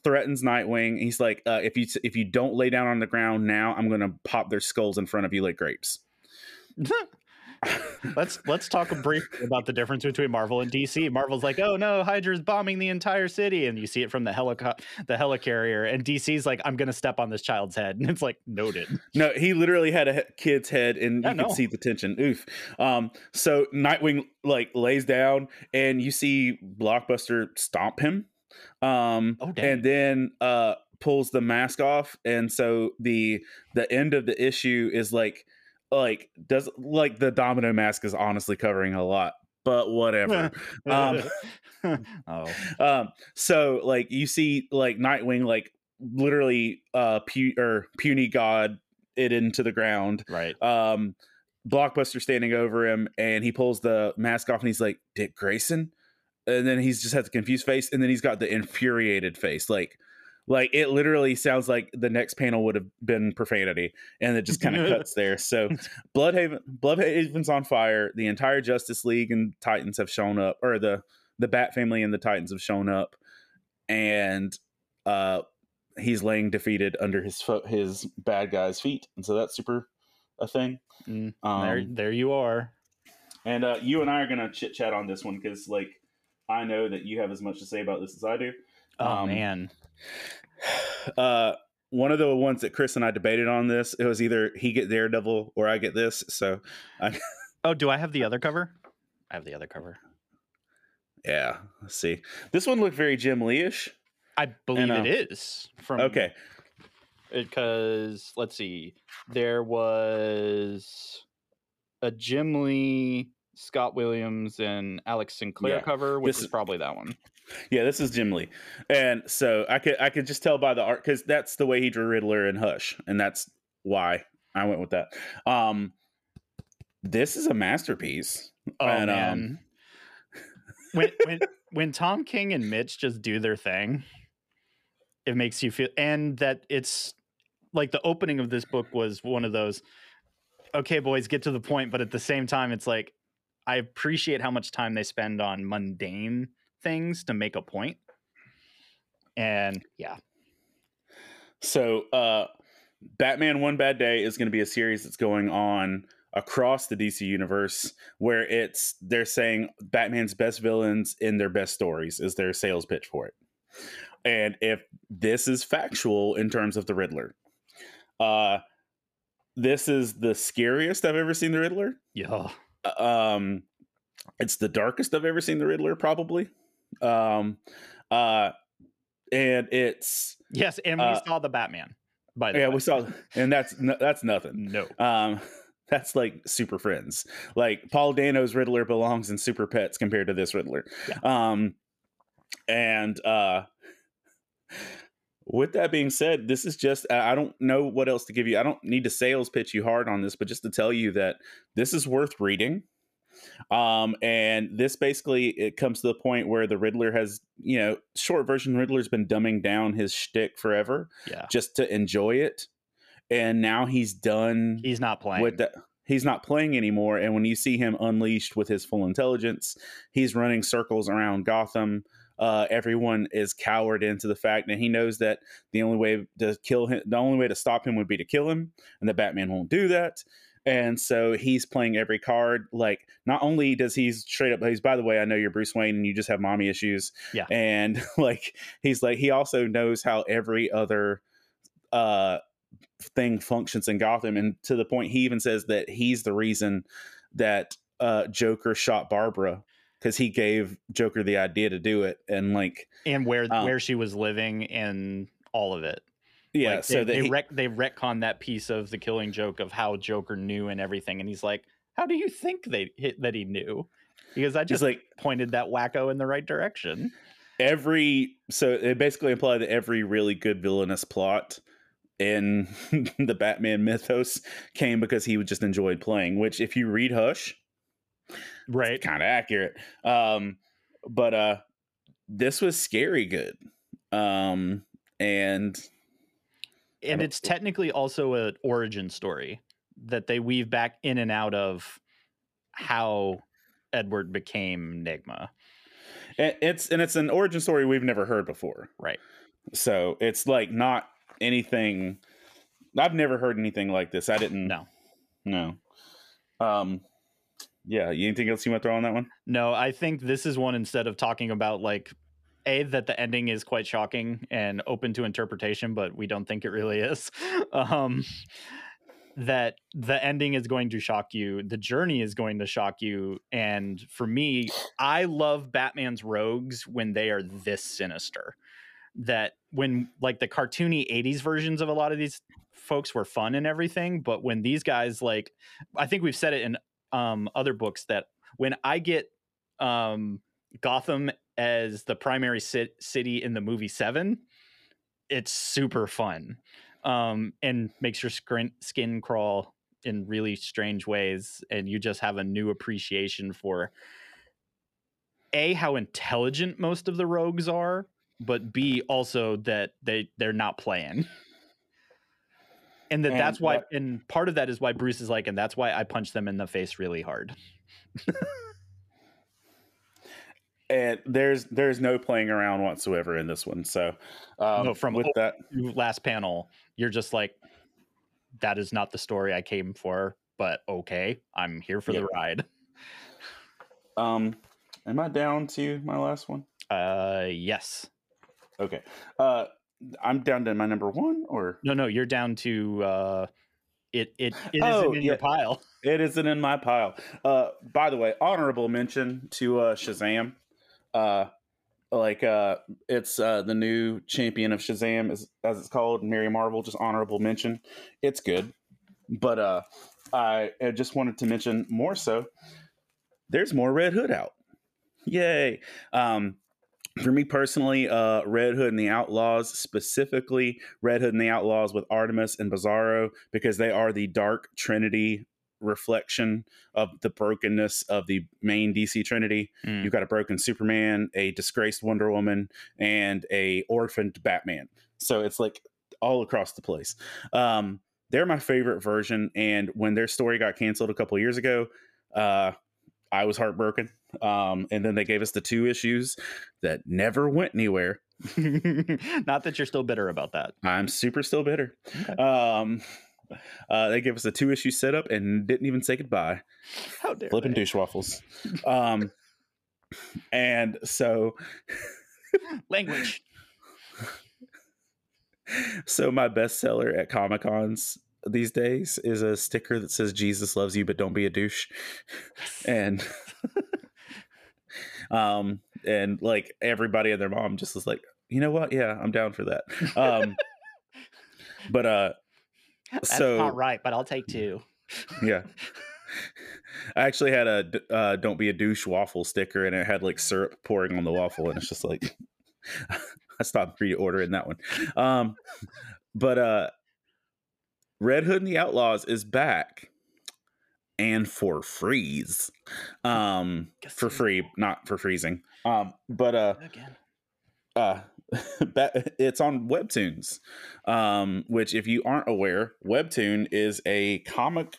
threatens Nightwing. He's like, uh, if you if you don't lay down on the ground now, I'm gonna pop their skulls in front of you like grapes. let's let's talk briefly about the difference between Marvel and DC. Marvel's like, oh no, Hydra's bombing the entire city, and you see it from the helico- the helicarrier, and DC's like, I'm gonna step on this child's head, and it's like noted. No, he literally had a kid's head, and you can see the tension. Oof. Um, so Nightwing like lays down, and you see Blockbuster stomp him. Um, Oh, and then uh pulls the mask off, and so the the end of the issue is like like does like the domino mask is honestly covering a lot, but whatever. um, oh, um so like you see like nightwing like literally uh pu- or puny god it into the ground right. um blockbuster standing over him and he pulls the mask off and he's like dick grayson and then he's just has a confused face and then he's got the infuriated face like like it literally sounds like the next panel would have been profanity and it just kind of cuts there so Blüdhaven Blüdhaven's on fire the entire justice league and titans have shown up or the the bat family and the titans have shown up and uh he's laying defeated under his fo- his bad guy's feet and so that's super a thing Mm, um, there, there you are. and uh, you and I are gonna chit chat on this one because, like, I know that you have as much to say about this as I do. Oh um, man, Uh, one of the ones that Chris and I debated on this. It was either he get Daredevil or I get this. So, I, Oh, do I have the other cover? I have the other cover. yeah. Let's see. This one looked very Jim Lee-ish. I believe uh, it is from Okay. because let's see, there was a Jim Lee, Scott Williams, and Alex Sinclair Yeah, cover, which this is is- probably that one. Yeah, this is Jim Lee, and so I could I could just tell by the art because that's the way he drew Riddler and Hush, and that's why I went with that. Um, this is a masterpiece. Oh And, um, man, when when when Tom King and Mitch just do their thing, it makes you feel, and that it's like the opening of this book was one of those. Okay, boys, get to the point, but at the same time, it's like I appreciate how much time they spend on mundane things to make a point. And yeah, So, uh, Batman One Bad Day is going to be a series that's going on across the DC universe where it's they're saying Batman's best villains in their best stories is their sales pitch for it. And if this is factual in terms of the Riddler, uh, this is the scariest I've ever seen the Riddler. yeah, Um, it's the darkest I've ever seen the Riddler, probably. Um, uh, and it's yes, and we Uh, saw the Batman. By the yeah, way. we saw, and that's that's nothing. no. Um, that's like Super Friends. Like Paul Dano's Riddler belongs in Super Pets compared to this Riddler. Yeah. Um, and uh, with that being said, this is just I don't know what else to give you. I don't need to sales pitch you hard on this, but just to tell you that this is worth reading. Um, and this basically it comes to the point where the Riddler has, you know, short version Riddler's been dumbing down his shtick forever Yeah, just to enjoy it. And now he's done he's not playing. with that. He's not playing anymore. And when you see him unleashed with his full intelligence, he's running circles around Gotham. Uh, everyone is cowered into the fact that he knows that the only way to kill him, the only way to stop him would be to kill him, and the Batman won't do that. And so he's playing every card. Like, not only does he straight up, he's by the way, I know you're Bruce Wayne and you just have mommy issues. Yeah. And like, he's like, he also knows how every other uh thing functions in Gotham, and to the point he even says that he's the reason that uh Joker shot Barbara because he gave Joker the idea to do it, and like and where Um, where she was living and all of it. Yeah, Like, so they, they, rec- they retcon that piece of the Killing Joke of how Joker knew and everything, and he's like, "How do you think they hit that he knew?" Because I just like pointed that wacko in the right direction. every so it basically implied that every really good villainous plot in the Batman mythos came because he just enjoyed playing. Which, if you read Hush, Right. kind of accurate. Um, but uh, this was scary good. Um, and And it's technically also an origin story that they weave back in and out of how Edward became Nigma. and it's and it's an origin story we've never heard before. Right. So it's like not anything. I've never heard anything like this. I didn't. No. No. Um. Yeah. Anything else you want to throw on that one? No, I think this is one instead of talking about like a that the ending is quite shocking and open to interpretation, but we don't think it really is. Um, that the ending is going to shock you, the journey is going to shock you, and for me, I love Batman's rogues when they are this sinister. That when like the cartoony '80s versions of a lot of these folks were fun and everything, but when these guys like, I think we've said it in um, other books that when I get um, Gotham as the primary sit- city in the movie Seven, it's super fun um, and makes your skin, skin crawl in really strange ways, and you just have a new appreciation for a how intelligent most of the rogues are, but b also that they they're not playing. And that And that's why, what- and part of that is why Bruce is like, and that's why I punch them in the face really hard. And there's there's no playing around whatsoever in this one. So um, No, from with that, last panel, you're just like, that is not the story I came for, but okay, I'm here for the ride. um, am I down to my last one? Uh, yes. Okay. Uh, I'm down to my number one, or No, no, you're down to uh, it. It, it Oh, isn't in your pile. it isn't in my pile. Uh, by the way, honorable mention to uh, Shazam. Uh, like uh, it's uh, the new champion of Shazam, as, as it's called, Mary Marvel. Just honorable mention. It's good, but uh, I I just wanted to mention more so. There's more Red Hood out. Yay! Um, for me personally, uh, Red Hood and the Outlaws, specifically Red Hood and the Outlaws with Artemis and Bizarro, because they are the dark trinity reflection of the brokenness of the main DC trinity. Mm. You've got a broken Superman, a disgraced Wonder Woman, and a orphaned Batman. So it's like all across the place. Um, they're my favorite version, and when their story got canceled a couple years ago, uh, I was heartbroken. Um, and then they gave us the two issues that never went anywhere. Not that you're still bitter about that. I'm super still bitter. Okay. Um, uh, they gave us a two issue setup and didn't even say goodbye. How dare Flipping douche waffles. Um, and so, language. so my bestseller at Comic Cons these days is a sticker that says "Jesus loves you, but don't be a douche," and um, and like everybody and their mom just was like, you know what? Yeah, I'm down for that. Um, but uh, That's so not right, but I'll take two. yeah. I actually had a uh, "Don't be a douche" waffle sticker, and it had like syrup pouring on the waffle, and it's just like I stopped pre-ordering that one. Um, but uh, Red Hood and the Outlaws is back, and for freeze, um, for free, not for freezing. Um, but uh, Again. uh it's on webtoons um which if you aren't aware webtoon is a comic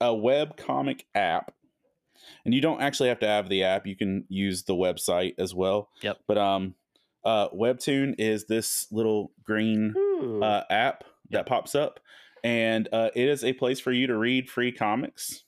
a web comic app. And you don't actually have to have the app. You can use the website as well. Yep. but um uh webtoon is this little green uh app that Yep. pops up. And uh it is a place for you to read free comics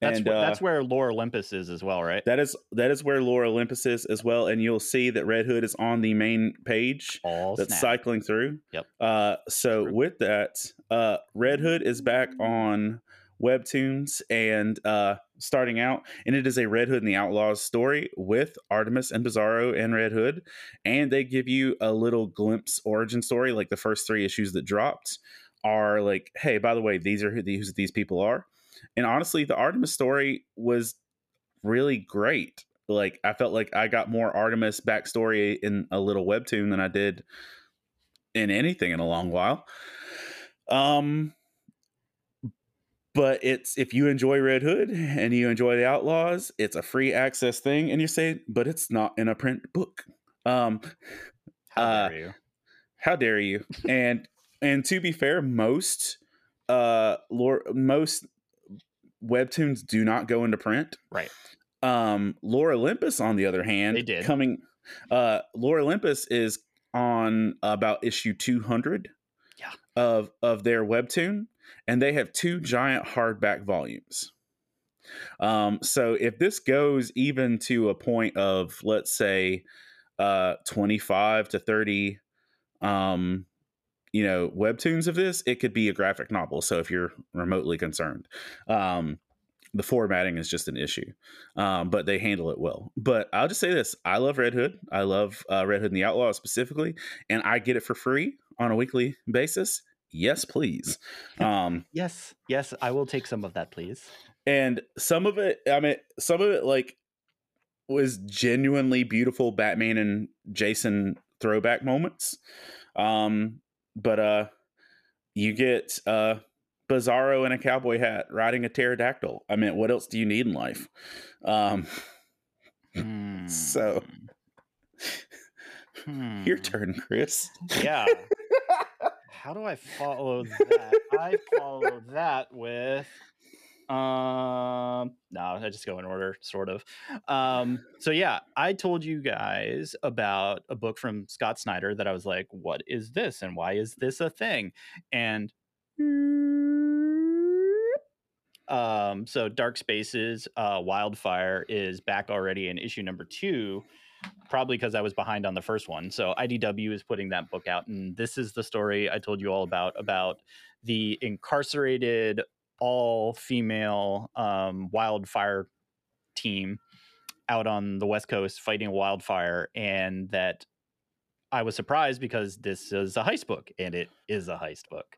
that's, and wh- uh, that's where Lore Olympus is as well, right? that is that is where Lore Olympus is as well, and you'll see that Red Hood is on the main page All that's snap. cycling through. Yep. Uh, so True. with that, uh, Red Hood is back on Webtoons and uh, starting out, and it is a Red Hood and the Outlaws story with Artemis and Bizarro and Red Hood, and they give you a little glimpse origin story, like the first three issues that dropped are like, hey, by the way, these are who these these people are, and honestly, the Artemis story was really great. Like I felt like I got more Artemis backstory in a little webtoon than I did in anything in a long while. Um but it's if you enjoy Red Hood and you enjoy the Outlaws, it's a free access thing and you say but it's not in a print book. Um How uh, dare you? how dare you? and and to be fair, most uh lore most webtoons do not go into print. Right. Um, Lore Olympus, on the other hand, They did. coming. Uh, Lore Olympus is on about issue two hundred. Yeah. Of of their webtoon, and they have two giant hardback volumes. Um, so if this goes even to a point of let's say, uh, twenty five to thirty, um, you know, webtoons of this, it could be a graphic novel. So if you're remotely concerned, um, the formatting is just an issue, um, but they handle it well. But I'll just say this: I love Red Hood. I love uh, Red Hood and the Outlaw specifically, and I get it for free on a weekly basis. Yes, please. Um, Yes, yes, I will take some of that, please. and some of it, I mean, some of it like was genuinely beautiful Batman and Jason throwback moments. Um, but uh, you get uh Bizarro in a cowboy hat riding a pterodactyl. I mean, what else do you need in life? Um, Hmm. So- Hmm. your turn, Chris. Yeah. How do I follow that? I follow that with um no, I just go in order, sort of. Um, so yeah, I told you guys about a book from Scott Snyder that I was like, what is this and why is this a thing? And um, so Dark Spaces, uh, Wildfire is back already in issue number two. probably because I was behind on the first one. So IDW is putting that book out, and this is the story I told you all about about the incarcerated all female um, wildfire team out on the west coast fighting a wildfire, and that I was surprised because this is a heist book, and it is a heist book.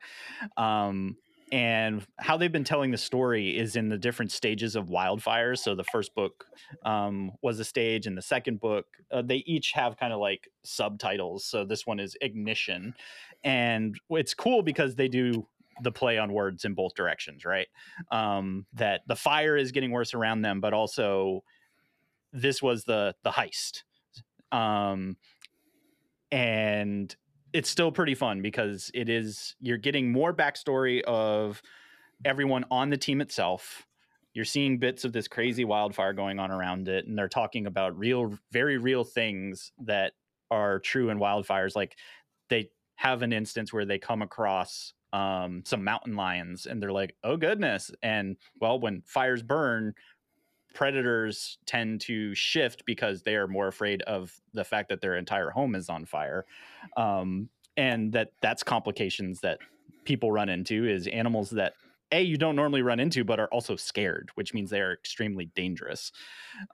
Um, and how they've been telling the story is in the different stages of wildfires. So the first book um, was a stage, and the second book uh, they each have kind of like subtitles. So this one is ignition, and it's cool because they do the play on words in both directions, right? Um, that the fire is getting worse around them, but also this was the the heist. Um, and it's still pretty fun because it is you're getting more backstory of everyone on the team itself you're seeing bits of this crazy wildfire going on around it and they're talking about real very real things that are true in wildfires like they have an instance where they come across um, some mountain lions and they're like oh goodness. And well when fires burn predators tend to shift because they are more afraid of the fact that their entire home is on fire um, and that that's complications that people run into is animals that a you don't normally run into but are also scared which means they are extremely dangerous.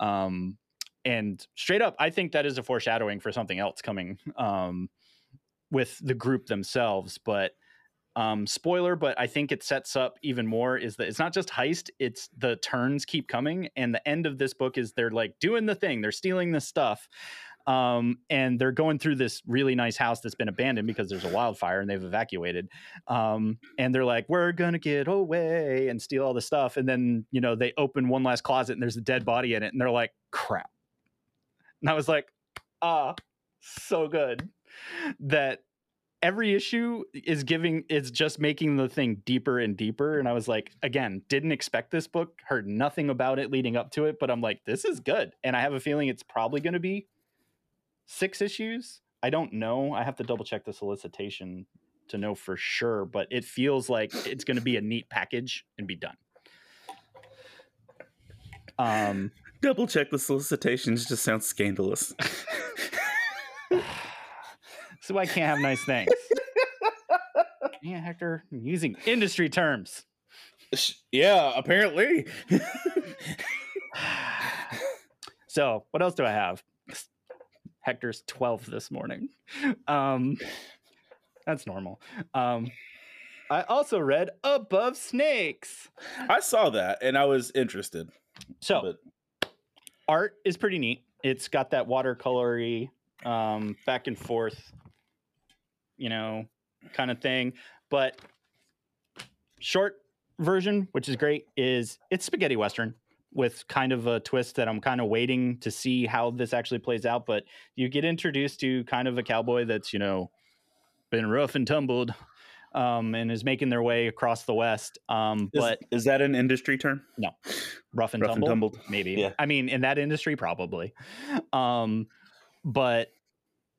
Um, and straight up i think that is a foreshadowing for something else coming um, with the group themselves but um, spoiler, but I think it sets up even more is that it's not just heist, it's the turns keep coming. And the end of this book is they're like doing the thing, they're stealing the stuff. Um, and they're going through this really nice house that's been abandoned because there's a wildfire and they've evacuated. Um, and they're like, we're gonna get away and steal all the stuff. And then, you know, they open one last closet and there's a dead body in it, and they're like, crap. And I was like, ah, so good that every issue is giving is just making the thing deeper and deeper and i was like again didn't expect this book heard nothing about it leading up to it but i'm like this is good and i have a feeling it's probably going to be six issues. I don't know. I have to double check the solicitation to know for sure but it feels like it's going to be a neat package and be done. Um Double check the solicitations just sounds scandalous. so i can't have nice things yeah hector I'm using industry terms yeah, apparently. so what else do I have? Hector's 12 this morning. Um, that's normal. Um, I also read Above Snakes. I saw that and I was interested. So But art is pretty neat. It's got that watercolory um, back and forth, you know, kind of thing. But short version, which is great, is it's spaghetti western with kind of a twist that I'm kind of waiting to see how this actually plays out. But you get introduced to kind of a cowboy that's you know been rough and tumbled. Um, and is making their way across the West. Um, is, but is that an industry term? rough and Rough and tumbled, tumbled. maybe Yeah. i mean in that industry probably um but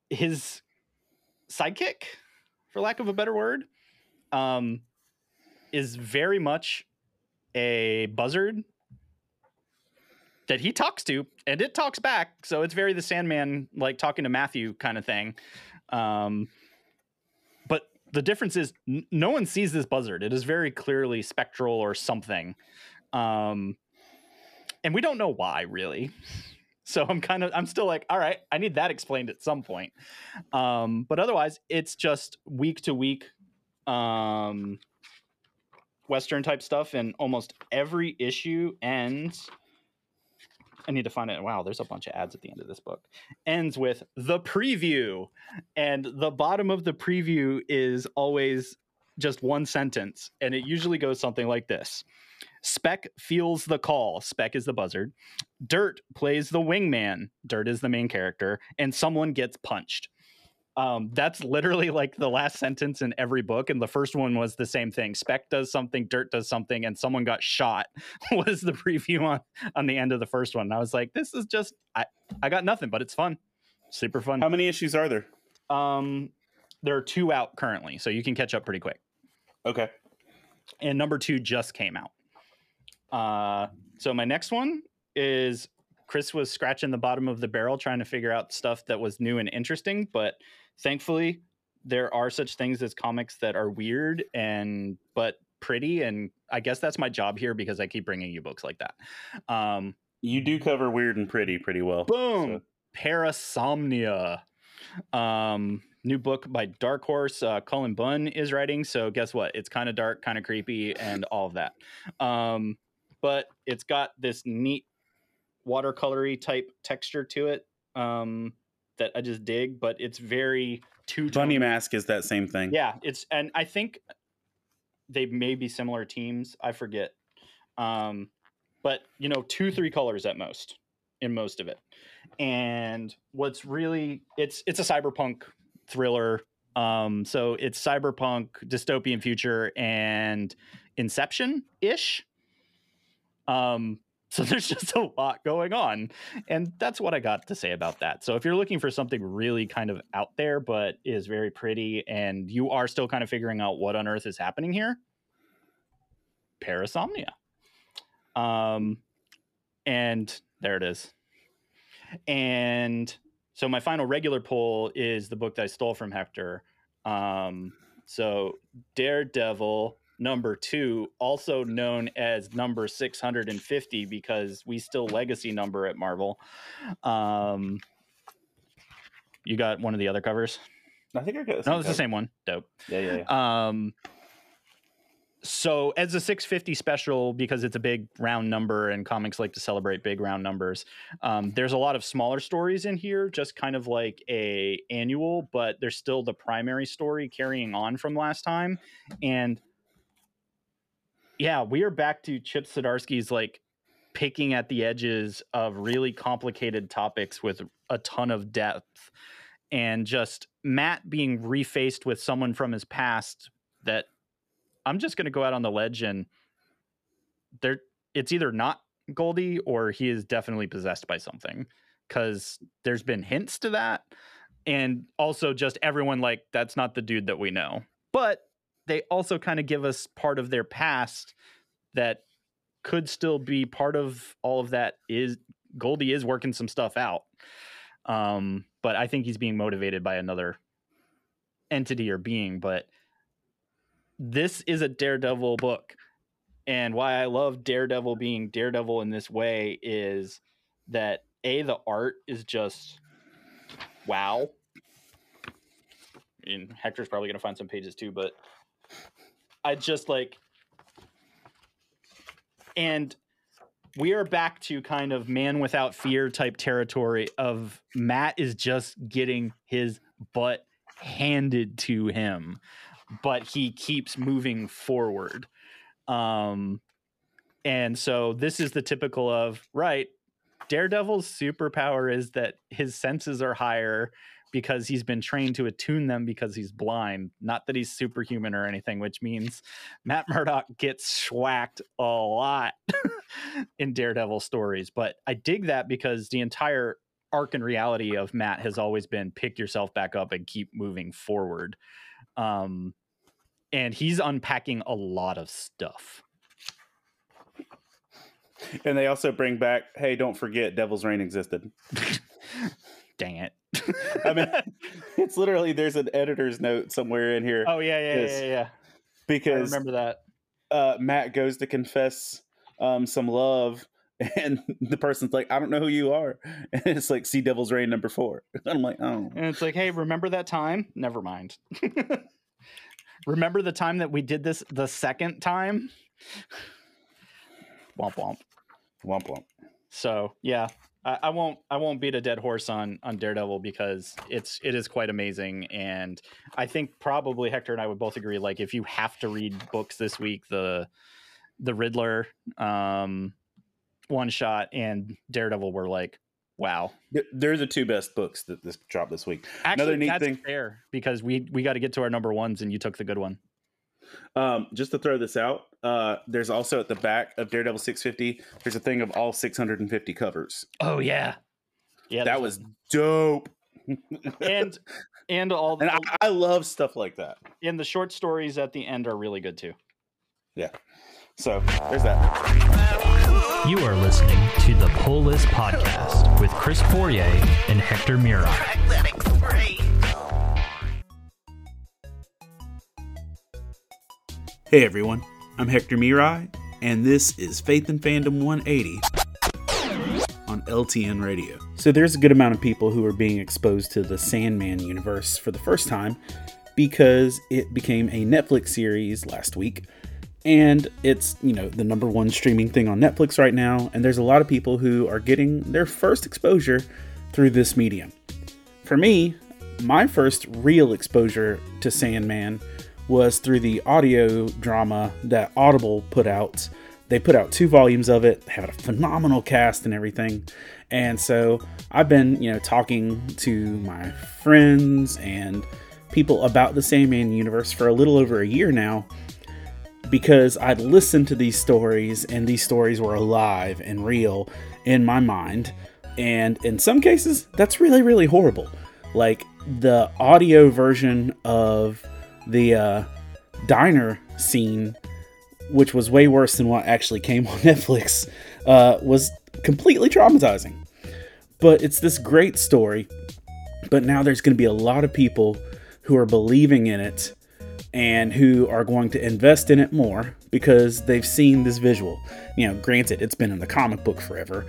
his sidekick for lack of a better word um is very much a buzzard that he talks to and it talks back so it's very the sandman like talking to matthew kind of thing. Um but the difference is n- no one sees this buzzard. It is very clearly spectral or something. Um and we don't know why really so i'm kind of i'm still like all right i need that explained at some point. Um but otherwise it's just week to week um western type stuff and almost every issue ends i need to find it. Wow there's a bunch of ads at the end of this book. Ends with the preview and the bottom of the preview is always just one sentence and it usually goes something like this Spec feels the call. Spec is the buzzard. Dirt plays the wingman. Dirt is the main character, and someone gets punched. Um, that's literally like the last sentence in every book, and the first one was the same thing. Spec does something, Dirt does something, and someone got shot. was the preview on on the end of the first one? And I was like, this is just I I got nothing, but it's fun, super fun. How many issues are there? Um, there are two out currently, so you can catch up pretty quick Okay. and number two just came out. Uh, so my next one is Chris was scratching the bottom of the barrel trying to figure out stuff that was new and interesting, but thankfully there are such things as comics that are weird and but pretty and I guess that's my job here because I keep bringing you books like that. Um You do cover weird and pretty pretty well. boom, So- Parasomnia. Um new book by Dark Horse uh, Cullen Bunn is writing, so guess what? It's kind of dark, kind of creepy and all of that. Um but it's got this neat watercolory type texture to it um that I just dig, but it's very two Bunny Mask is that same thing. yeah, it's and I think they may be similar teams. I forget. Um, but you know, two, three colors at most in most of it. And what's really it's it's a cyberpunk thriller. Um, so it's cyberpunk, dystopian future, and Inception ish. Um, so there's just a lot going on. And that's what I got to say about that. So if you're looking for something really kind of out there, but is very pretty, and you are still kind of figuring out what on earth is happening here, Parasomnia. Um, and there it is. And so my final regular pull is the book that I stole from Hector. Um, so Daredevil number two, also known as number 650 because we still legacy number at Marvel. Um, you got one of the other covers? I think I got. No, it's the same one. Dope. Yeah, yeah, yeah. Um, so as a 650 special, because it's a big round number and comics like to celebrate big round numbers, um, there's a lot of smaller stories in here, just kind of like a annual, but there's still the primary story carrying on from last time. And yeah, we are back to Chip Zdarsky's like picking at the edges of really complicated topics with a ton of depth and just Matt being refaced with someone from his past that I'm just going to go out on the ledge and there it's either not Goldie or he is definitely possessed by something cuz there's been hints to that and also just everyone like that's not the dude that we know. But they also kind of give us part of their past that could still be part of all of that is Goldie is working some stuff out. Um, but I think he's being motivated by another entity or being. But this is a Daredevil book. And why I love Daredevil being Daredevil in this way is that A, the art is just wow. And Hector's probably going to find some pages too, but I just like, and we are back to kind of man without fear type territory of Matt is just getting his butt handed to him, but he keeps moving forward. Um, and so this is the typical of right. Daredevil's superpower is that his senses are higher because he's been trained to attune them because he's blind. Not that he's superhuman or anything, which means Matt Murdock gets schwacked a lot in Daredevil stories. But I dig that because the entire arc and reality of Matt has always been pick yourself back up and keep moving forward. Um, and he's unpacking a lot of stuff. And they also bring back, hey, don't forget, Devil's Reign existed. Dang it. I mean, it's literally there's an editor's note somewhere in here oh yeah, yeah, yeah, yeah. I because remember that. uh, Matt goes to confess um, some love, and the person's like, "I don't know who you are," and it's like, "See Devil's Reign number four. And I'm like, "Oh, And it's like, hey, remember that time? Never mind. remember the time that we did this the second time? womp womp. womp womp." So yeah, I, I won't I won't beat a dead horse on on Daredevil because it's it is quite amazing, and I think probably Hector and I would both agree. Like if you have to read books this week, the the Riddler um, one shot and Daredevil were like, wow. They're the two best books that this dropped this week. Actually, Another neat that's thing- fair because we we got to get to our number ones, and you took the good one. Um, just to throw this out, uh, there's also at the back of Daredevil 650, there's a thing of all 650 covers. Oh yeah, yeah. that was dope. and and all and I, I love stuff like that. and the short stories at the end are really good too. So there's that. You are listening to the Pull List Podcast with Chris Poirier and Hector Miray. Hey everyone, I'm Hector Miray, and this is Faith and Fandom 180 on LTN Radio. So there's a good amount of people who are being exposed to the Sandman universe for the first time because it became a Netflix series last week. And it's, you know, the number one streaming thing on Netflix right now. And there's a lot of people who are getting their first exposure through this medium. For me, my first real exposure to Sandman was through the audio drama that Audible put out. They put out two volumes of it, had a phenomenal cast and everything. And so I've been, you know, talking to my friends and people about the Sandman universe for a little over a year now because I'd listened to these stories and these stories were alive and real in my mind. And in some cases, that's really, really horrible. Like the audio version of the uh, diner scene, which was way worse than what actually came on Netflix, uh, was completely traumatizing. But it's this great story. But now there's going to be a lot of people who are believing in it and who are going to invest in it more because they've seen this visual. You know, granted, it's been in the comic book forever,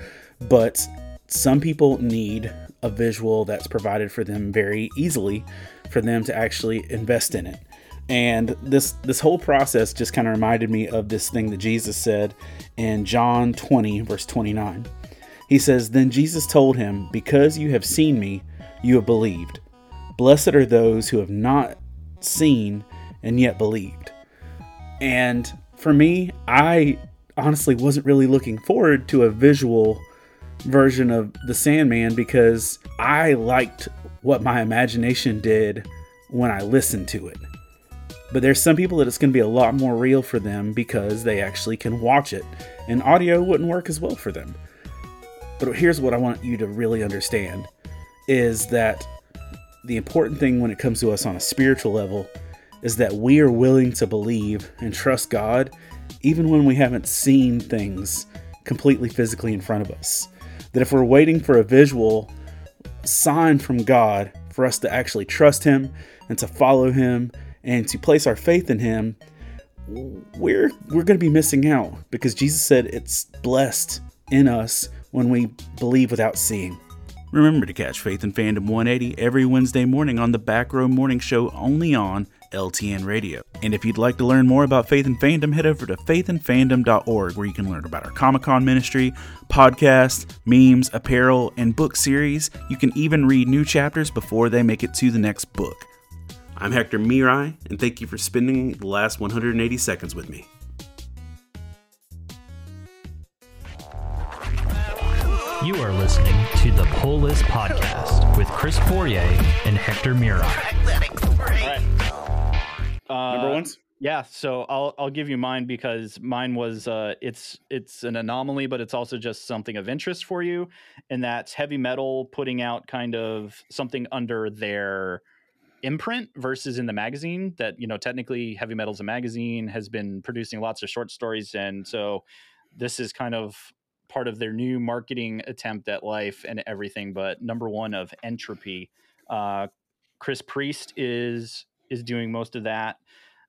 but some people need a visual that's provided for them very easily for them to actually invest in it. And this this whole process just kind of reminded me of this thing that Jesus said in John 20 verse 29. He says, "Then Jesus told him, because you have seen me, you have believed. Blessed are those who have not seen and yet believed." And for me, I honestly wasn't really looking forward to a visual version of the Sandman because I liked what my imagination did when I listened to it. But there's some people that it's going to be a lot more real for them because they actually can watch it, and audio wouldn't work as well for them. But here's what I want you to really understand is that the important thing when it comes to us on a spiritual level is that we are willing to believe and trust God even when we haven't seen things completely physically in front of us. That if we're waiting for a visual sign from God for us to actually trust Him and to follow Him and to place our faith in Him, we're we're going to be missing out because Jesus said it's blessed in us when we believe without seeing. Remember to catch Faith and Fandom 180 every Wednesday morning on the Back Row Morning Show only on LTN Radio. And if you'd like to learn more about Faith and Fandom, head over to faithandfandom.org where you can learn about our Comic Con ministry, podcasts, memes, apparel, and book series. You can even read new chapters before they make it to the next book. I'm Hector Miray, and thank you for spending the last 180 seconds with me. You are listening to the Pull List Podcast with Chris Poirier and Hector Miray. Ones? Yeah, so I'll I'll give you mine because mine was uh it's it's an anomaly, but it's also just something of interest for you, and that's heavy metal putting out kind of something under their imprint versus in the magazine that you know technically heavy metal's a magazine has been producing lots of short stories and so this is kind of part of their new marketing attempt at life and everything but number one of entropy uh chris priest is is doing most of that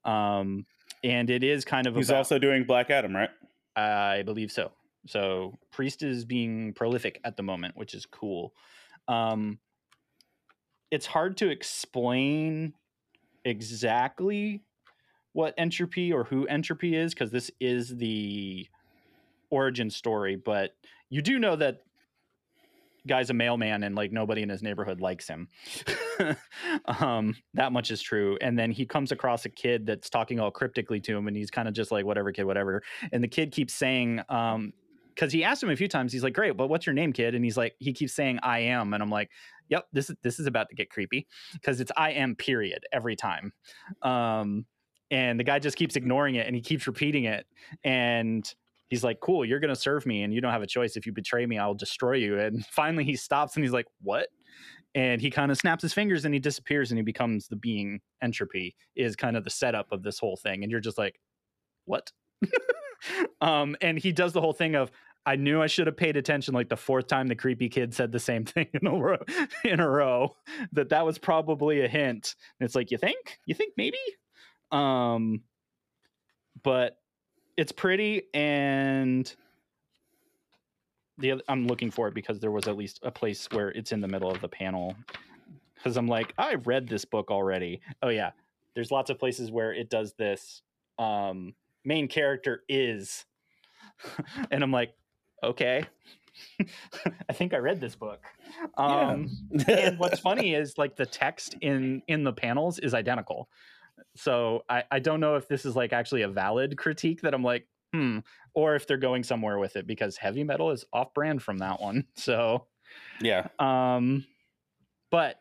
um and it is kind of He's about- also doing Black Adam, right? I believe so. So Priest is being prolific at the moment, which is cool. Um, it's hard to explain exactly what entropy or who entropy is because this is the origin story, but you do know that guy's a mailman and like nobody in his neighborhood likes him. um, that much is true. And then he comes across a kid that's talking all cryptically to him, and he's kind of just like, whatever, kid, whatever. And the kid keeps saying, um, because he asked him a few times, he's like, "Great, but what's your name, kid?" And he's like, he keeps saying, "I am," and I'm like, "Yep, this is this is about to get creepy because it's I am period every time." Um, and the guy just keeps ignoring it, and he keeps repeating it, and he's like, "Cool, you're gonna serve me, and you don't have a choice. If you betray me, I'll destroy you." And finally, he stops, and he's like, "What?" And he kind of snaps his fingers, and he disappears, and he becomes the being entropy. Is kind of the setup of this whole thing, and you're just like, "What?" um, and he does the whole thing of I knew I should have paid attention like the fourth time the creepy kid said the same thing in a row in a row that that was probably a hint. And it's like you think? You think maybe? Um but it's pretty and the oth- I'm looking for it because there was at least a place where it's in the middle of the panel cuz I'm like I read this book already. Oh yeah. There's lots of places where it does this um main character is and I'm like okay. I think I read this book. Um, and what's funny is like the text in in the panels is identical. So I, I don't know if this is like actually a valid critique that I'm like, hmm, or if they're going somewhere with it because heavy metal is off brand from that one. So yeah, um but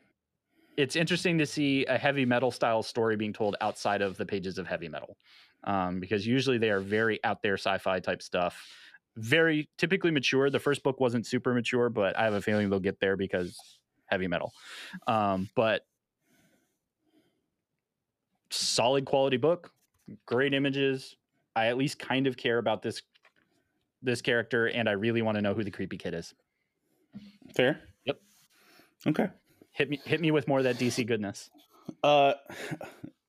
it's interesting to see a heavy metal style story being told outside of the pages of heavy metal. Um, because usually they are very out there sci-fi type stuff very typically mature. The first book wasn't super mature, but I have a feeling they'll get there because heavy metal. Um, but solid quality book, great images. I at least kind of care about this this character, and I really want to know who the creepy kid is. fair. Yep. Okay. Hit me hit me with more of that DC goodness. Uh,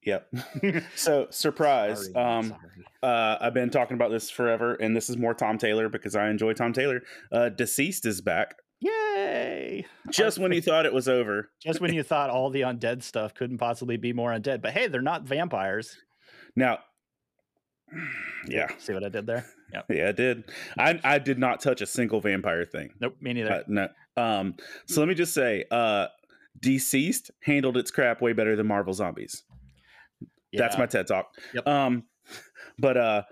yep. So surprise. Sorry, um, sorry. uh, I've been talking about this forever, and this is more Tom Taylor because I enjoy Tom Taylor. Uh, DCeased is back. Yay! Just when you thought it was over. Just when you thought all the undead stuff couldn't possibly be more undead, but hey, they're not vampires. Now, yeah, See what I did there? Yep. yeah, I did. I I did not touch a single vampire thing. Nope, me neither. Uh, no. Um. So let me just say, uh, DCeased handled its crap way better than Marvel Zombies. That's my TED talk. Yep. Um, but uh,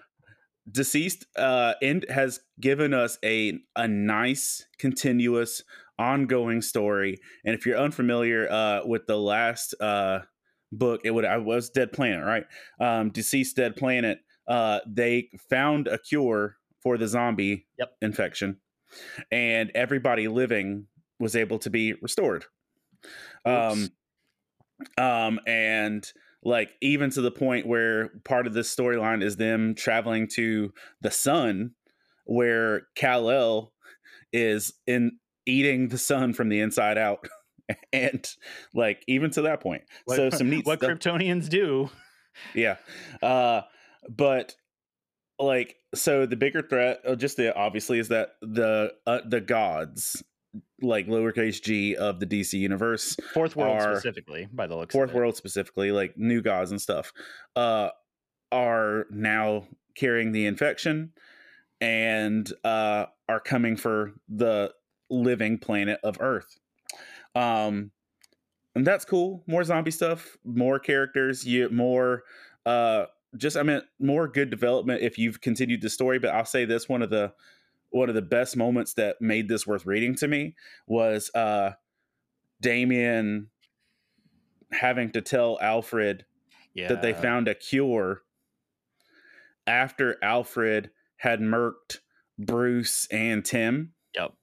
DCeased uh end has given us a a nice continuous ongoing story. And if you're unfamiliar uh with the last uh book, it would I was Dead Planet, right? Um, DCeased Dead Planet. Uh, they found a cure for the zombie Yep. infection, and everybody living was able to be restored. Um, um, and like even to the point where part of this storyline is them traveling to the sun, where Kal El is in eating the sun from the inside out, and like even to that point. What, so some neat what stuff Kryptonians do. yeah uh but like so the bigger threat uh, just the obviously is that the uh, the gods like lowercase g of the dc universe Fourth world Are- specifically, by the looks. fourth of it. world specifically like new gods and stuff uh are now carrying the infection and uh are coming for the living planet of earth um and that's cool more zombie stuff more characters you more uh just i mean more good development if you've continued the story but i'll say this one of the one of the best moments that made this worth reading to me was uh Damian having to tell alfred Yeah. that they found a cure after alfred had murked bruce and tim Yep.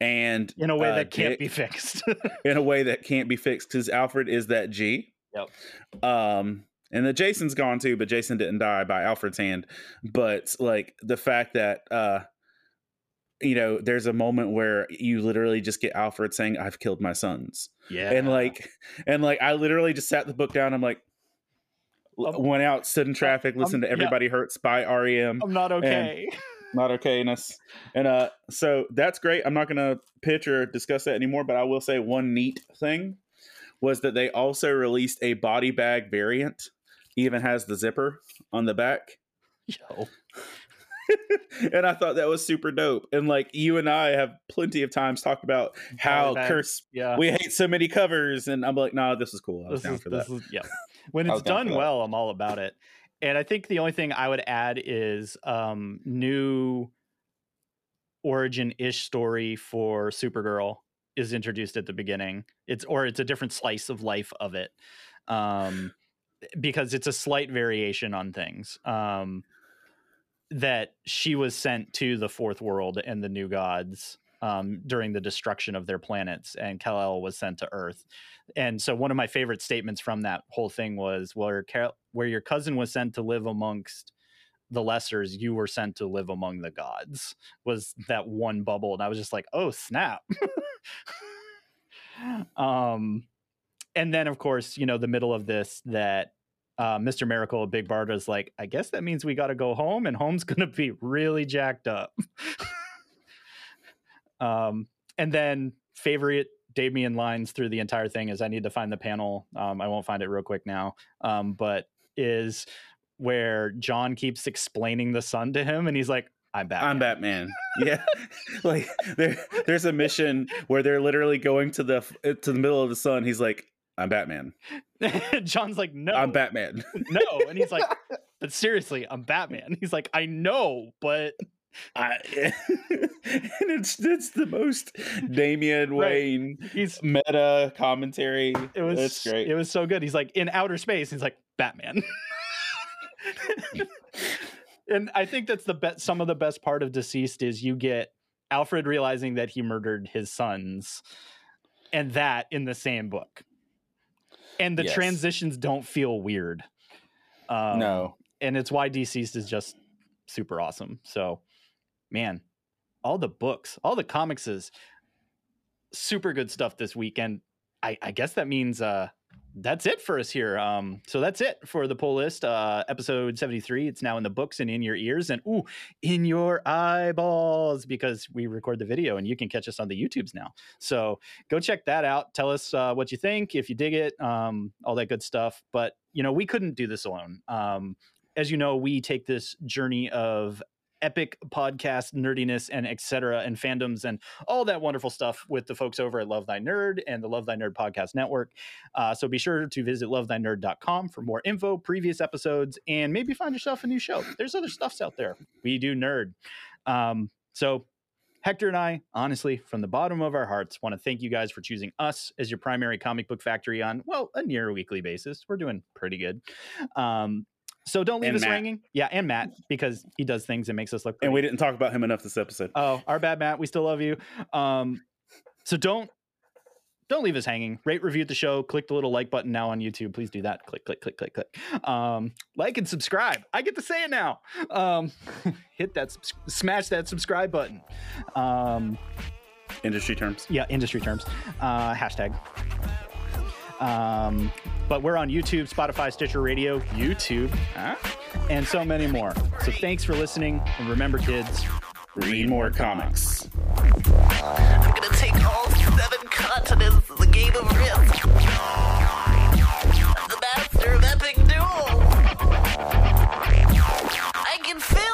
and in a way uh, that can't Dick- be fixed. in a way that can't be fixed because Alfred is that G. Yep. Um, and the Jason's gone too, but Jason didn't die by Alfred's hand. But like the fact that uh, you know, there's a moment where you literally just get Alfred saying, "I've killed my sons," yeah. and like, and like, I literally just sat the book down. I'm like. Um, went out, stood in traffic, listened um, to yeah. "Everybody Hurts" by REM. I'm not okay. not okayness. And uh so that's great. I'm not gonna pitch or discuss that anymore, but I will say one neat thing was that they also released a body bag variant, even has the zipper on the back. Yo. and I thought that was super dope. And like you and I have plenty of times talked about how curse Yeah. we hate so many covers, and I'm like, nah, this is cool. I was this down is, for that. this is yeah. When it's done well, I'm all about it. And I think the only thing I would add is um new origin ish story for Supergirl is introduced at the beginning. It's or it's a different slice of life of it. Um because it's a slight variation on things. Um that she was sent to the fourth world and the new gods um, during the destruction of their planets, and Kal-El was sent to Earth. And so, one of my favorite statements from that whole thing was, "Where Kal- where your cousin was sent to live amongst the lessers you were sent to live among the gods was that one bubble and i was just like oh snap um and then of course you know the middle of this that uh, mr miracle big barda's like i guess that means we got to go home and home's gonna be really jacked up um and then favorite Damian lines through the entire thing is I need to find the panel. Um, I won't find it real quick now. Um, but is where John keeps explaining the sun to him and he's like, I'm Batman. I'm Batman. Yeah, like there, there's a mission where they're literally going to the to the middle of the sun. He's like, "I'm Batman. John's like, no, I'm Batman." no. And he's like, but seriously, I'm Batman. He's like, I know, but I, and it's it's the most Damian Right. Wayne he's meta commentary. it was That's great. It was so good. He's like in outer space. He's like Batman. and I think that's the best. Some of the best part of DCeased is you get Alfred realizing that he murdered his sons, and that in the same book. And the Yes. transitions don't feel weird. Um, no, and it's why DCeased is just super awesome. So, man, all the books, all the comics is super good stuff this weekend. I, I guess that means uh that's it for us here. Um, so that's it for the Pull List. Uh, episode 73. It's now in the books and in your ears and ooh, in your eyeballs because we record the video and you can catch us on the YouTubes now. So go check that out. Tell us uh, what you think, if you dig it, um, all that good stuff. But you know, we couldn't do this alone. Um, as you know, we take this journey of epic podcast nerdiness and etc. and fandoms and all that wonderful stuff with the folks over at Love Thy Nerd and the Love Thy Nerd podcast network. Uh, so be sure to visit lovethynerd.com for more info, previous episodes, and maybe find yourself a new show. There's other stuffs out there. We do nerd. Um, so Hector and I, honestly, from the bottom of our hearts, want to thank you guys for choosing us as your primary comic book factory on, well, a near weekly basis. We're doing pretty good. Um, so don't leave And us Matt. hanging. Yeah, and Matt, because he does things and makes us look pretty. and we didn't talk about him enough this episode. Oh, our bad, Matt. We still love you. Um, so don't don't leave us hanging. Rate, review the show. Click the little like button now on YouTube. Please do that. Click, click, click, click, click. Um, like and subscribe. I get to say it now. Um, hit that, smash that subscribe button. Um, Industry terms. yeah, industry terms. Uh, hashtag. Um, but we're on YouTube, Spotify, Stitcher Radio, YouTube, huh? and so many more. So thanks for listening. And remember, kids, read more comics. I'm going to take all seven continents game of risk. The master of epic duel. I can feel.